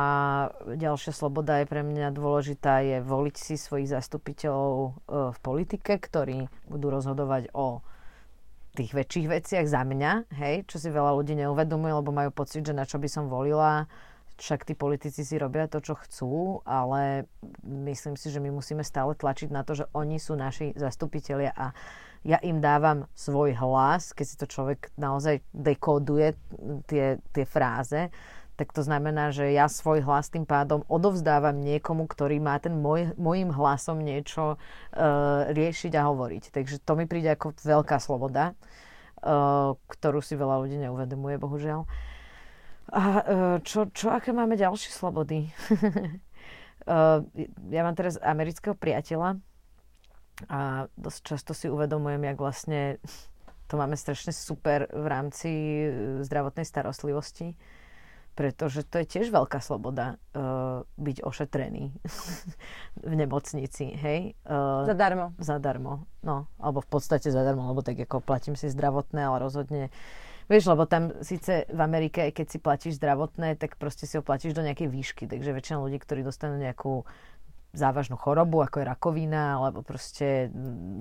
ďalšia sloboda je pre mňa dôležitá, je voliť si svojich zastupiteľov uh, v politike, ktorí budú rozhodovať o tých väčších veciach za mňa, hej, čo si veľa ľudí neuvedomuje, lebo majú pocit, že na čo by som volila, však tí politici si robia to, čo chcú, ale myslím si, že my musíme stále tlačiť na to, že oni sú naši zastupitelia a ja im dávam svoj hlas, keď si to človek naozaj dekoduje tie, tie fráze, tak to znamená, že ja svoj hlas tým pádom odovzdávam niekomu, ktorý má ten môj, môjim hlasom niečo uh, riešiť a hovoriť. Takže to mi príde ako veľká sloboda, uh, ktorú si veľa ľudí neuvedomuje, bohužiaľ. A uh, čo, čo, aké máme ďalšie slobody? uh, ja mám teraz amerického priateľa, a dosť často si uvedomujem, jak vlastne to máme strašne super v rámci e, zdravotnej starostlivosti, pretože to je tiež veľká sloboda uh, byť ošetrený v nemocnici, hej? Uh, zadarmo. Zadarmo, no. Alebo v podstate zadarmo, lebo tak ako platím si zdravotné, ale rozhodne Vieš, lebo tam síce v Amerike, keď si platíš zdravotné, tak proste si ho platíš do nejakej výšky. Takže väčšina ľudí, ktorí dostanú nejakú závažnú chorobu, ako je rakovina, alebo proste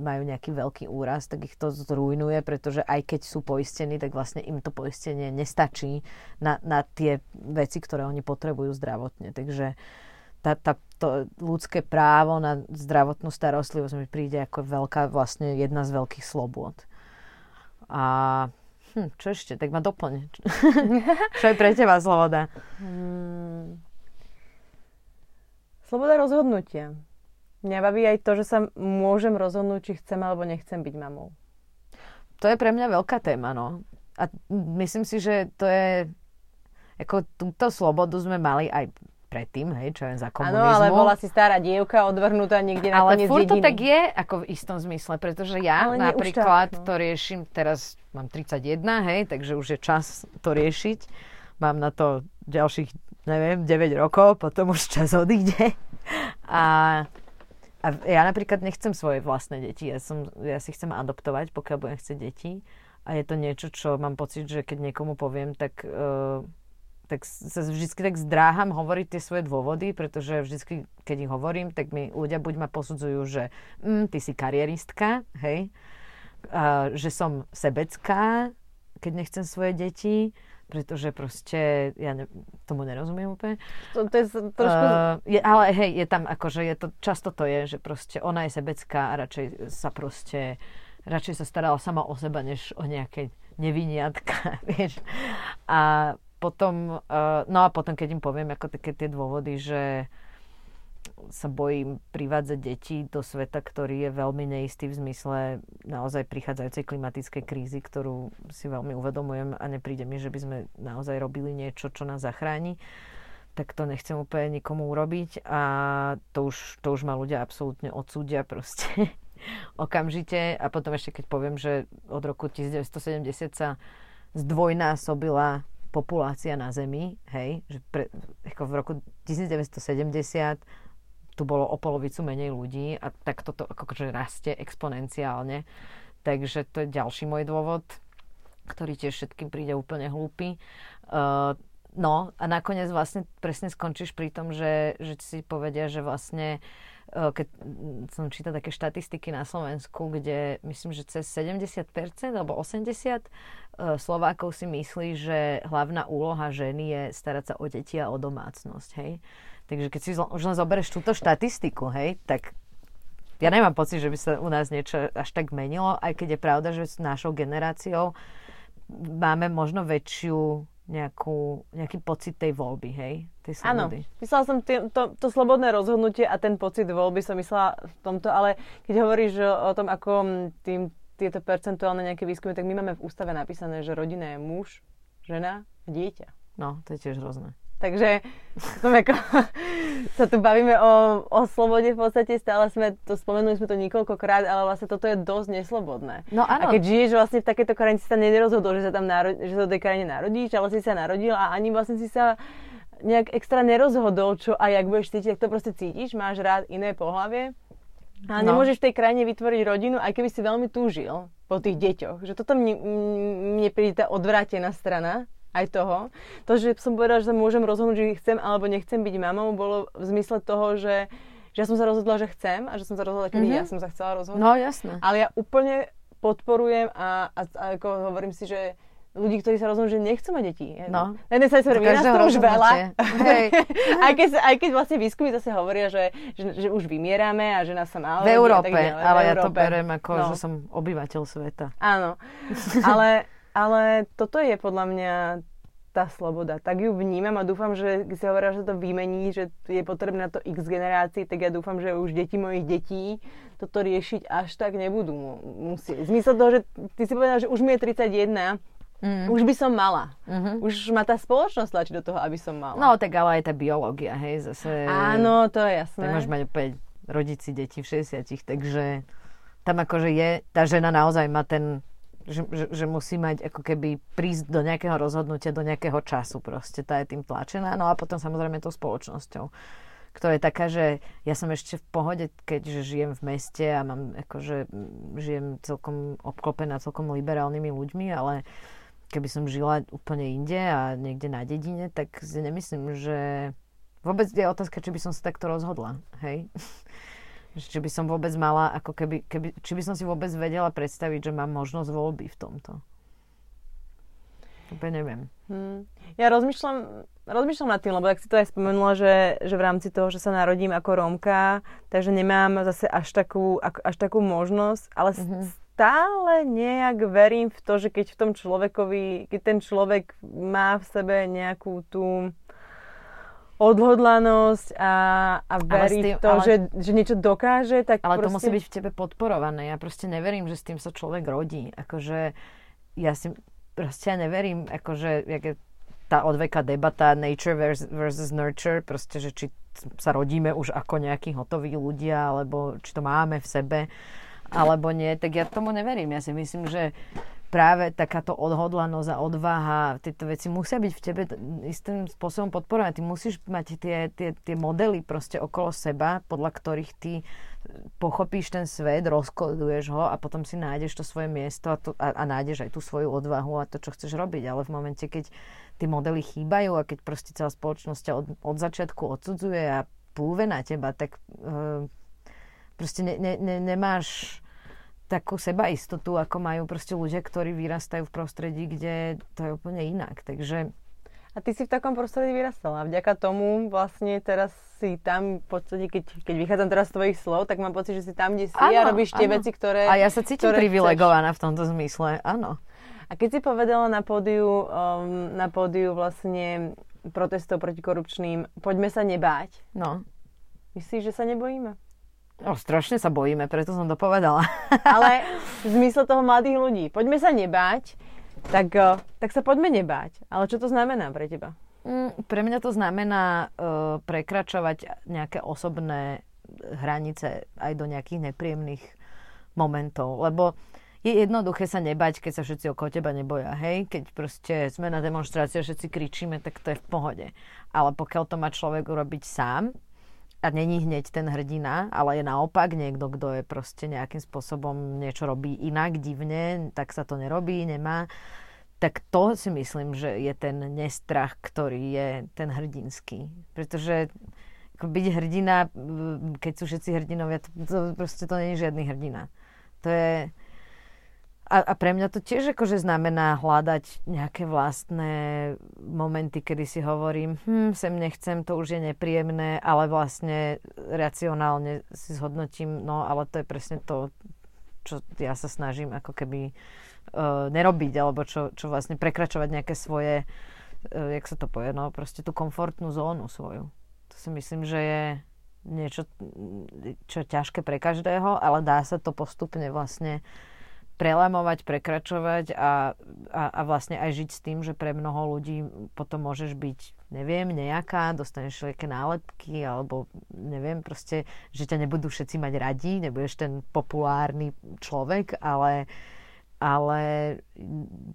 majú nejaký veľký úraz, tak ich to zrujnuje, pretože aj keď sú poistení, tak vlastne im to poistenie nestačí na, na tie veci, ktoré oni potrebujú zdravotne. Takže tá, tá, to ľudské právo na zdravotnú starostlivosť mi príde ako veľká, vlastne jedna z veľkých slobôd. A hm, čo ešte? Tak ma doplň. čo je pre teba sloboda? Hmm Sloboda rozhodnutia. Mňa baví aj to, že sa môžem rozhodnúť, či chcem alebo nechcem byť mamou. To je pre mňa veľká téma, no. A myslím si, že to je... Ako túto slobodu sme mali aj predtým, hej, čo je za komunizmu. Áno, ale bola si stará dievka odvrhnutá niekde na Ale furt to tak je, ako v istom zmysle, pretože ja ale napríklad tak, no. to riešim, teraz mám 31, hej, takže už je čas to riešiť. Mám na to ďalších, neviem, 9 rokov, potom už čas odíde. A, a ja napríklad nechcem svoje vlastné deti. Ja, som, ja si chcem adoptovať, pokiaľ budem chcieť deti. A je to niečo, čo mám pocit, že keď niekomu poviem, tak... Uh, tak sa vždy tak zdráham hovoriť tie svoje dôvody, pretože vždy, keď ich hovorím, tak mi ľudia buď ma posudzujú, že mm, ty si karieristka, hej, a, že som sebecká, keď nechcem svoje deti, pretože proste, ja ne, tomu nerozumiem úplne. To, to je trošku... Uh, je, ale hej, je tam akože, je to, často to je, že proste ona je sebecká a radšej sa proste, radšej sa starala sama o seba, než o nejaké neviniatka, vieš. A potom, uh, no a potom, keď im poviem ako také tie dôvody, že sa bojím privádzať deti do sveta, ktorý je veľmi neistý v zmysle naozaj prichádzajúcej klimatickej krízy, ktorú si veľmi uvedomujem a nepríde mi, že by sme naozaj robili niečo, čo nás zachráni. Tak to nechcem úplne nikomu urobiť a to už, to už ma ľudia absolútne odsúdia proste okamžite. A potom ešte keď poviem, že od roku 1970 sa zdvojnásobila populácia na Zemi, hej, že pre, ako v roku 1970 tu bolo o polovicu menej ľudí a tak toto akože rastie exponenciálne. Takže to je ďalší môj dôvod, ktorý tiež všetkým príde úplne hlúpy. Uh, no a nakoniec vlastne presne skončíš pri tom, že, že si povedia, že vlastne uh, Eh, keď som čítal také štatistiky na Slovensku, kde myslím, že cez 70% alebo 80% eh, Slovákov si myslí, že hlavná úloha ženy je starať sa o deti a o domácnosť, hej. Takže keď si už len zoberieš túto štatistiku, hej, tak ja nemám pocit, že by sa u nás niečo až tak menilo, aj keď je pravda, že s našou generáciou máme možno väčšiu nejakú, nejaký pocit tej voľby, hej? Tej Áno, myslela som tý, to, to slobodné rozhodnutie a ten pocit voľby som myslela v tomto, ale keď hovoríš o tom, ako tým, tieto percentuálne nejaké výskumy, tak my máme v ústave napísané, že rodina je muž, žena, dieťa. No, to je tiež hrozné. Takže ako, sa tu bavíme o, o slobode v podstate, stále sme to, spomenuli sme to niekoľkokrát, ale vlastne toto je dosť neslobodné. No áno. A keď žiješ vlastne v takejto krajine, si sa nerozhodol, že sa tam narod, že sa do tej krajine narodíš, ale si sa narodil a ani vlastne si sa nejak extra nerozhodol, čo a jak budeš cítiť, ak to proste cítiš, máš rád iné pohlavie. A no. nemôžeš v tej krajine vytvoriť rodinu, aj keby si veľmi túžil po tých deťoch. Že toto mne, mne príde tá odvrátená strana, aj toho. To, že som povedala, že sa môžem rozhodnúť, že chcem alebo nechcem byť mamou, bolo v zmysle toho, že, že ja som sa rozhodla, že chcem a že som sa rozhodla, kedy mm-hmm. ja som sa chcela rozhodnúť. No, jasné. Ale ja úplne podporujem a, a, a ako hovorím si, že ľudí, ktorí sa rozhodnú, že nechcú mať deti. No. Na jednej strane nás to už veľa. Hej. aj, keď, aj keď vlastne výskumy zase hovoria, že, že, že už vymierame a že nás sa málo. V Európe, ale v Európe. ja to berem ako, no. že som obyvateľ sveta. Áno, ale ale toto je podľa mňa tá sloboda. Tak ju vnímam a dúfam, že keď si hovorila, že to vymení, že je potrebné na to x generácií, tak ja dúfam, že už deti mojich detí toto riešiť až tak nebudú musieť. V zmysle toho, že ty si povedala, že už mi je 31, Mm. Už by som mala. Mm-hmm. Už ma tá spoločnosť tlačí do toho, aby som mala. No, tak ale aj tá biológia, hej, zase... Áno, to je jasné. Tak môžeš mať opäť rodici deti v 60 takže tam akože je, tá žena naozaj má ten že, že, že musí mať ako keby prísť do nejakého rozhodnutia, do nejakého času proste. Tá je tým tlačená. No a potom samozrejme tou spoločnosťou ktorá je taká, že ja som ešte v pohode, keďže žijem v meste a mám akože žijem celkom obklopená celkom liberálnymi ľuďmi, ale keby som žila úplne inde a niekde na dedine, tak si nemyslím, že vôbec je otázka, či by som sa takto rozhodla, hej? Či by som vôbec mala, ako keby, keby, či by som si vôbec vedela predstaviť, že mám možnosť voľby v tomto. Úplne neviem. Hmm. Ja rozmýšľam, rozmýšľam nad tým, lebo ak si to aj spomenula, že, že v rámci toho, že sa narodím ako Rómka, takže nemám zase až takú, až takú možnosť, ale mm-hmm. stále nejak verím v to, že keď v tom človekovi, keď ten človek má v sebe nejakú tú odhodlanosť a, a verí v to, ale, že, že niečo dokáže, tak Ale proste... to musí byť v tebe podporované. Ja proste neverím, že s tým sa človek rodí. Akože ja si proste ja neverím, akože jak je tá odveka debata nature versus, versus nurture, proste, že či sa rodíme už ako nejakí hotoví ľudia, alebo či to máme v sebe, alebo nie, tak ja tomu neverím. Ja si myslím, že práve takáto odhodlanosť a odvaha, tieto veci musia byť v tebe istým spôsobom podporované. Ty musíš mať tie, tie, tie modely proste okolo seba, podľa ktorých ty pochopíš ten svet, rozkoduješ ho a potom si nájdeš to svoje miesto a, to, a, a nájdeš aj tú svoju odvahu a to, čo chceš robiť. Ale v momente, keď tie modely chýbajú a keď proste celá spoločnosť ťa od, od začiatku odsudzuje a plúve na teba, tak uh, proste ne, ne, ne, nemáš takú sebaistotu, ako majú proste ľudia, ktorí vyrastajú v prostredí, kde to je úplne inak. Takže... A ty si v takom prostredí vyrastala. Vďaka tomu vlastne teraz si tam, v podstate, keď, keď vychádzam teraz z tvojich slov, tak mám pocit, že si tam, kde si ano, a robíš tie ano. veci, ktoré A ja sa cítim privilegovaná v tomto zmysle, áno. A keď si povedala na pódiu, um, na pódiu vlastne protestov proti korupčným, poďme sa nebáť. No. Myslíš, že sa nebojíme? No, strašne sa bojíme, preto som to povedala. Ale v zmysle toho mladých ľudí. Poďme sa nebáť, tak, eh, tak sa poďme nebáť. Ale čo to znamená pre teba? Mm, pre mňa to znamená uh, prekračovať nejaké osobné hranice aj do nejakých nepríjemných momentov. Lebo je jednoduché sa nebať, keď sa všetci okolo teba neboja. Hej? Keď proste sme na demonstrácii a všetci kričíme, tak to je v pohode. Ale pokiaľ to má človek urobiť sám, a není hneď ten hrdina, ale je naopak niekto, kto je proste nejakým spôsobom niečo robí inak, divne, tak sa to nerobí, nemá. Tak to si myslím, že je ten nestrach, ktorý je ten hrdinský. Pretože byť hrdina, keď sú všetci hrdinovia, to, to proste to nie žiadny hrdina. To je, a, a pre mňa to tiež akože znamená hľadať nejaké vlastné momenty, kedy si hovorím, hm, sem nechcem, to už je nepríjemné, ale vlastne racionálne si zhodnotím, no ale to je presne to, čo ja sa snažím ako keby uh, nerobiť, alebo čo, čo vlastne prekračovať nejaké svoje, uh, jak sa to povie, no proste tú komfortnú zónu svoju. To si myslím, že je niečo, čo je ťažké pre každého, ale dá sa to postupne vlastne prelamovať, prekračovať a, a, a vlastne aj žiť s tým, že pre mnoho ľudí potom môžeš byť, neviem, nejaká, dostaneš nejaké nálepky alebo neviem, proste, že ťa nebudú všetci mať radi, nebudeš ten populárny človek, ale ale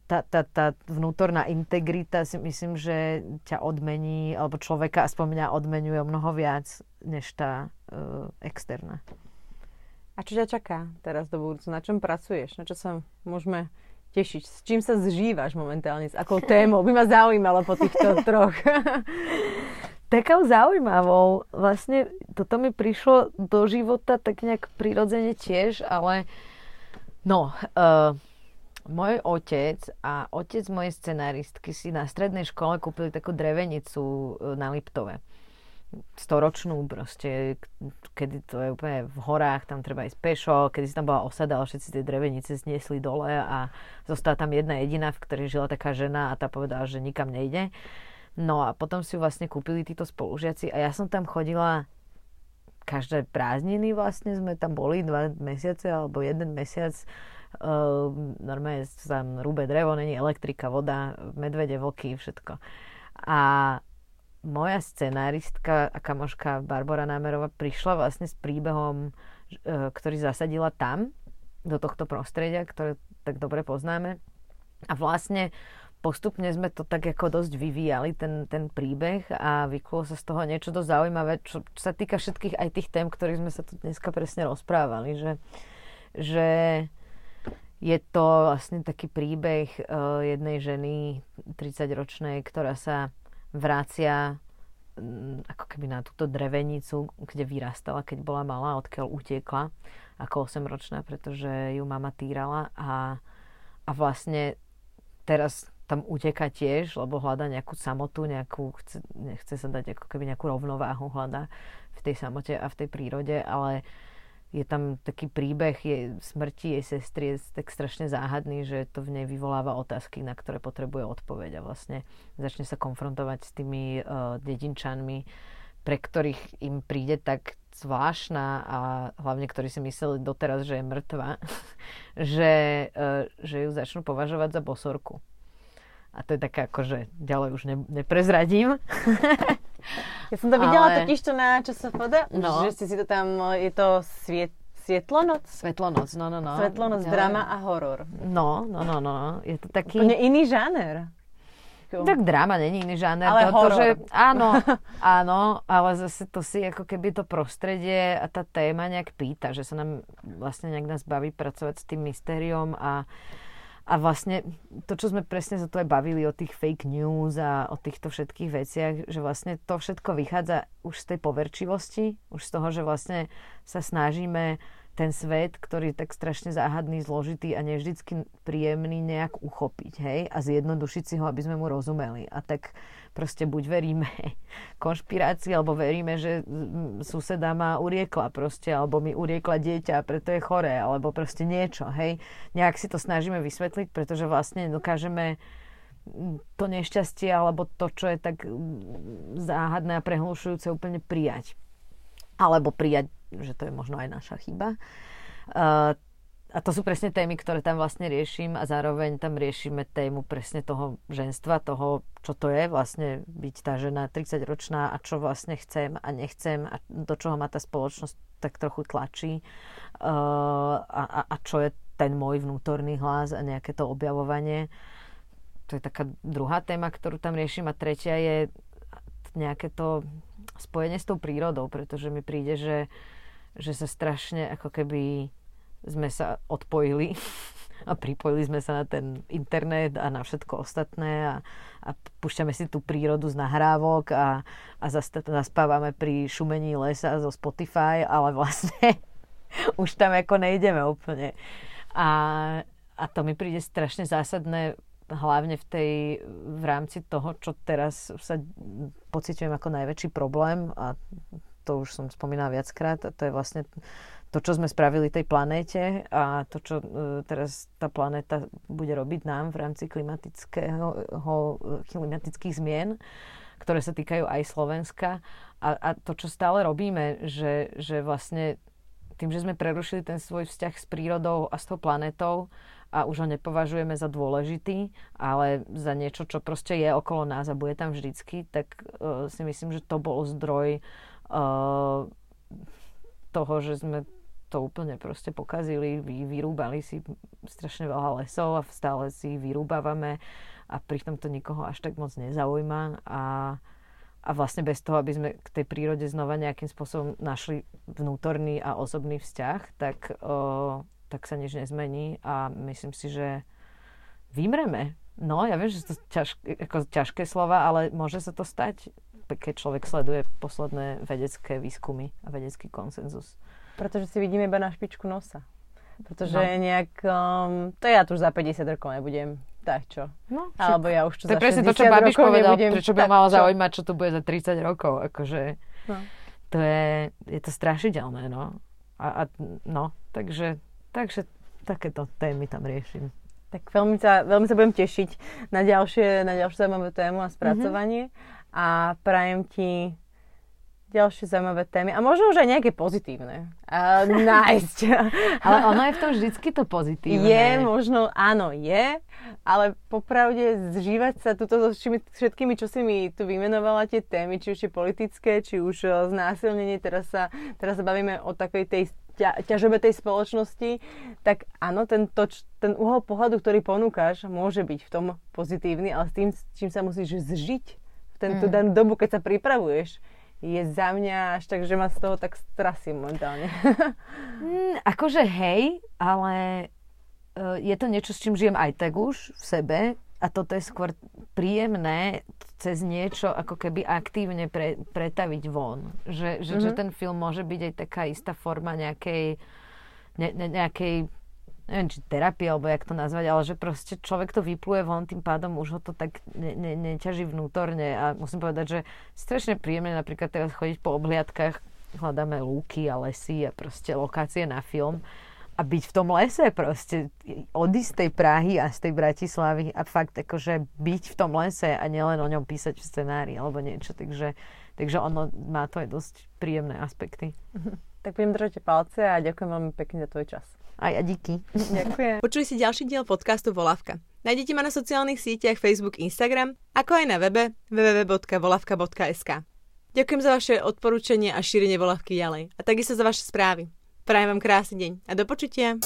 tá, tá, tá vnútorná integrita si myslím, že ťa odmení, alebo človeka aspoň mňa odmenuje mnoho viac, než tá uh, externá. A čo ťa čaká teraz do budúcna? Na čom pracuješ? Na čo sa môžeme tešiť? S čím sa zžívaš momentálne? S akou témou? By ma zaujímalo po týchto troch. Takou zaujímavou. Vlastne toto mi prišlo do života tak nejak prirodzene tiež, ale no, uh, môj otec a otec mojej scenáristky si na strednej škole kúpili takú drevenicu e, na Liptove storočnú proste, kedy to je úplne v horách, tam treba ísť pešo, kedy si tam bola osada, ale všetci tie drevenice zniesli dole a zostala tam jedna jediná, v ktorej žila taká žena a tá povedala, že nikam nejde. No a potom si ju vlastne kúpili títo spolužiaci a ja som tam chodila každé prázdniny vlastne sme tam boli dva mesiace alebo jeden mesiac uh, normálne tam rúbe drevo, není elektrika, voda, medvede, vlky, všetko. A moja scenáristka a kamoška Barbara Námerová prišla vlastne s príbehom, e, ktorý zasadila tam, do tohto prostredia, ktoré tak dobre poznáme. A vlastne postupne sme to tak ako dosť vyvíjali, ten, ten príbeh a vyklulo sa z toho niečo dosť zaujímavé, čo, čo sa týka všetkých aj tých tém, ktorých sme sa tu dneska presne rozprávali, že, že je to vlastne taký príbeh uh, jednej ženy 30-ročnej, ktorá sa vracia mm, ako keby na túto drevenicu, kde vyrastala, keď bola malá, odkiaľ utiekla ako 8-ročná, pretože ju mama týrala. A, a vlastne teraz tam uteka tiež, lebo hľada nejakú samotu, nejakú, chce, chce sa dať ako keby nejakú rovnováhu hľada v tej samote a v tej prírode, ale je tam taký príbeh je, smrti jej sestry je tak strašne záhadný, že to v nej vyvoláva otázky, na ktoré potrebuje odpoveď a vlastne začne sa konfrontovať s tými uh, dedinčanmi, pre ktorých im príde tak zvláštna a hlavne ktorí si mysleli doteraz, že je mŕtva, že, uh, že ju začnú považovať za bosorku. A to je také ako, že ďalej už ne, neprezradím. Ja som to videla Ale... totiž to na poda, no. že ste si to tam, je to sviet, Svetlonoc? Svetlonoc, no, no, no. Svetlonoc, ja. drama a horor. No, no, no, no. Je to taký... Úplne iný žáner. Tak drama není iný žáner. Ale to, horor. To, že, áno, áno, ale zase to si ako keby to prostredie a tá téma nejak pýta, že sa nám vlastne nejak nás baví pracovať s tým mystériom a a vlastne to, čo sme presne sa tu aj bavili o tých fake news a o týchto všetkých veciach, že vlastne to všetko vychádza už z tej poverčivosti, už z toho, že vlastne sa snažíme ten svet, ktorý je tak strašne záhadný, zložitý a nevždycky príjemný nejak uchopiť, hej, a zjednodušiť si ho, aby sme mu rozumeli. A tak proste buď veríme konšpirácii, alebo veríme, že suseda ma uriekla proste, alebo mi uriekla dieťa preto je choré, alebo proste niečo, hej. Nejak si to snažíme vysvetliť, pretože vlastne dokážeme to nešťastie alebo to, čo je tak záhadné a prehlušujúce úplne prijať. Alebo prijať že to je možno aj naša chyba. Uh, a to sú presne témy, ktoré tam vlastne riešim a zároveň tam riešime tému presne toho ženstva, toho, čo to je vlastne byť tá žena 30-ročná a čo vlastne chcem a nechcem a do čoho ma tá spoločnosť tak trochu tlačí uh, a, a čo je ten môj vnútorný hlas a nejaké to objavovanie. To je taká druhá téma, ktorú tam riešim a tretia je nejaké to spojenie s tou prírodou, pretože mi príde, že že sa strašne ako keby sme sa odpojili a pripojili sme sa na ten internet a na všetko ostatné a, a púšťame si tú prírodu z nahrávok a, a zaspávame pri šumení lesa zo Spotify, ale vlastne už tam ako nejdeme úplne. A, a to mi príde strašne zásadné hlavne v, tej, v rámci toho, čo teraz sa pociťujem ako najväčší problém a to už som spomínala viackrát, a to je vlastne to, čo sme spravili tej planéte a to, čo uh, teraz tá planéta bude robiť nám v rámci klimatického, ho, klimatických zmien, ktoré sa týkajú aj Slovenska. A, a to, čo stále robíme, že, že vlastne tým, že sme prerušili ten svoj vzťah s prírodou a s tou planetou a už ho nepovažujeme za dôležitý, ale za niečo, čo proste je okolo nás a bude tam vždycky, tak uh, si myslím, že to bol zdroj toho, že sme to úplne proste pokazili, vy, vyrúbali si strašne veľa lesov a stále si ich vyrúbavame a pritom to nikoho až tak moc nezaujíma a, a vlastne bez toho, aby sme k tej prírode znova nejakým spôsobom našli vnútorný a osobný vzťah, tak, o, tak sa nič nezmení a myslím si, že vymreme. No, ja viem, že to ťažké, ako ťažké slova, ale môže sa to stať keď človek sleduje posledné vedecké výskumy a vedecký konsenzus. Pretože si vidíme iba na špičku nosa. Pretože no. nejak, um, to ja tu už za 50 rokov nebudem, tak čo. No, Alebo ja už čo to za je presne to, čo Babiš povedal, prečo by malo zaujímať, čo tu bude za 30 rokov. Akože, no. to je, je to strašidelné, no. A, a no, takže, takže takéto témy tam riešim. Tak veľmi sa, veľmi sa budem tešiť na ďalšie, na ďalšie zaujímavé tému a spracovanie. Mm-hmm a prajem ti ďalšie zaujímavé témy a možno už aj nejaké pozitívne uh, nájsť. ale ono je v tom vždycky to pozitívne. Je, možno, áno, je, ale popravde zžívať sa tuto so všetkými, čo si mi tu vymenovala, tie témy, či už je politické, či už uh, znásilnenie, teraz sa, teraz sa bavíme o takej tej ťa, ťažobe tej spoločnosti, tak áno, ten, to, ten uhol pohľadu, ktorý ponúkaš, môže byť v tom pozitívny, ale s tým, čím sa musíš zžiť ten, tú mm. danú dobu, keď sa pripravuješ, je za mňa až tak, že ma z toho tak strasí momentálne. mm, akože hej, ale uh, je to niečo, s čím žijem aj tak už v sebe a toto je skôr príjemné cez niečo ako keby aktívne pre, pretaviť von. Že, že, mm-hmm. že ten film môže byť aj taká istá forma nejakej, ne, ne, nejakej neviem, či terapia, alebo jak to nazvať, ale že proste človek to vypluje von, tým pádom už ho to tak ne, ne, vnútorne a musím povedať, že strašne príjemné napríklad teraz chodiť po obhliadkách hľadáme lúky a lesy a proste lokácie na film a byť v tom lese proste, odísť z tej Prahy a z tej Bratislavy a fakt akože byť v tom lese a nielen o ňom písať v scenári alebo niečo, takže, takže ono má to aj dosť príjemné aspekty. Tak budem držať palce a ďakujem veľmi pekne za tvoj čas. A díky. Ďakujem. Počuli si ďalší diel podcastu Volavka. Nájdete ma na sociálnych sieťach Facebook, Instagram, ako aj na webe www.volavka.sk. Ďakujem za vaše odporúčanie a šírenie Volavky ďalej. A takisto za vaše správy. Prajem vám krásny deň a do počutia.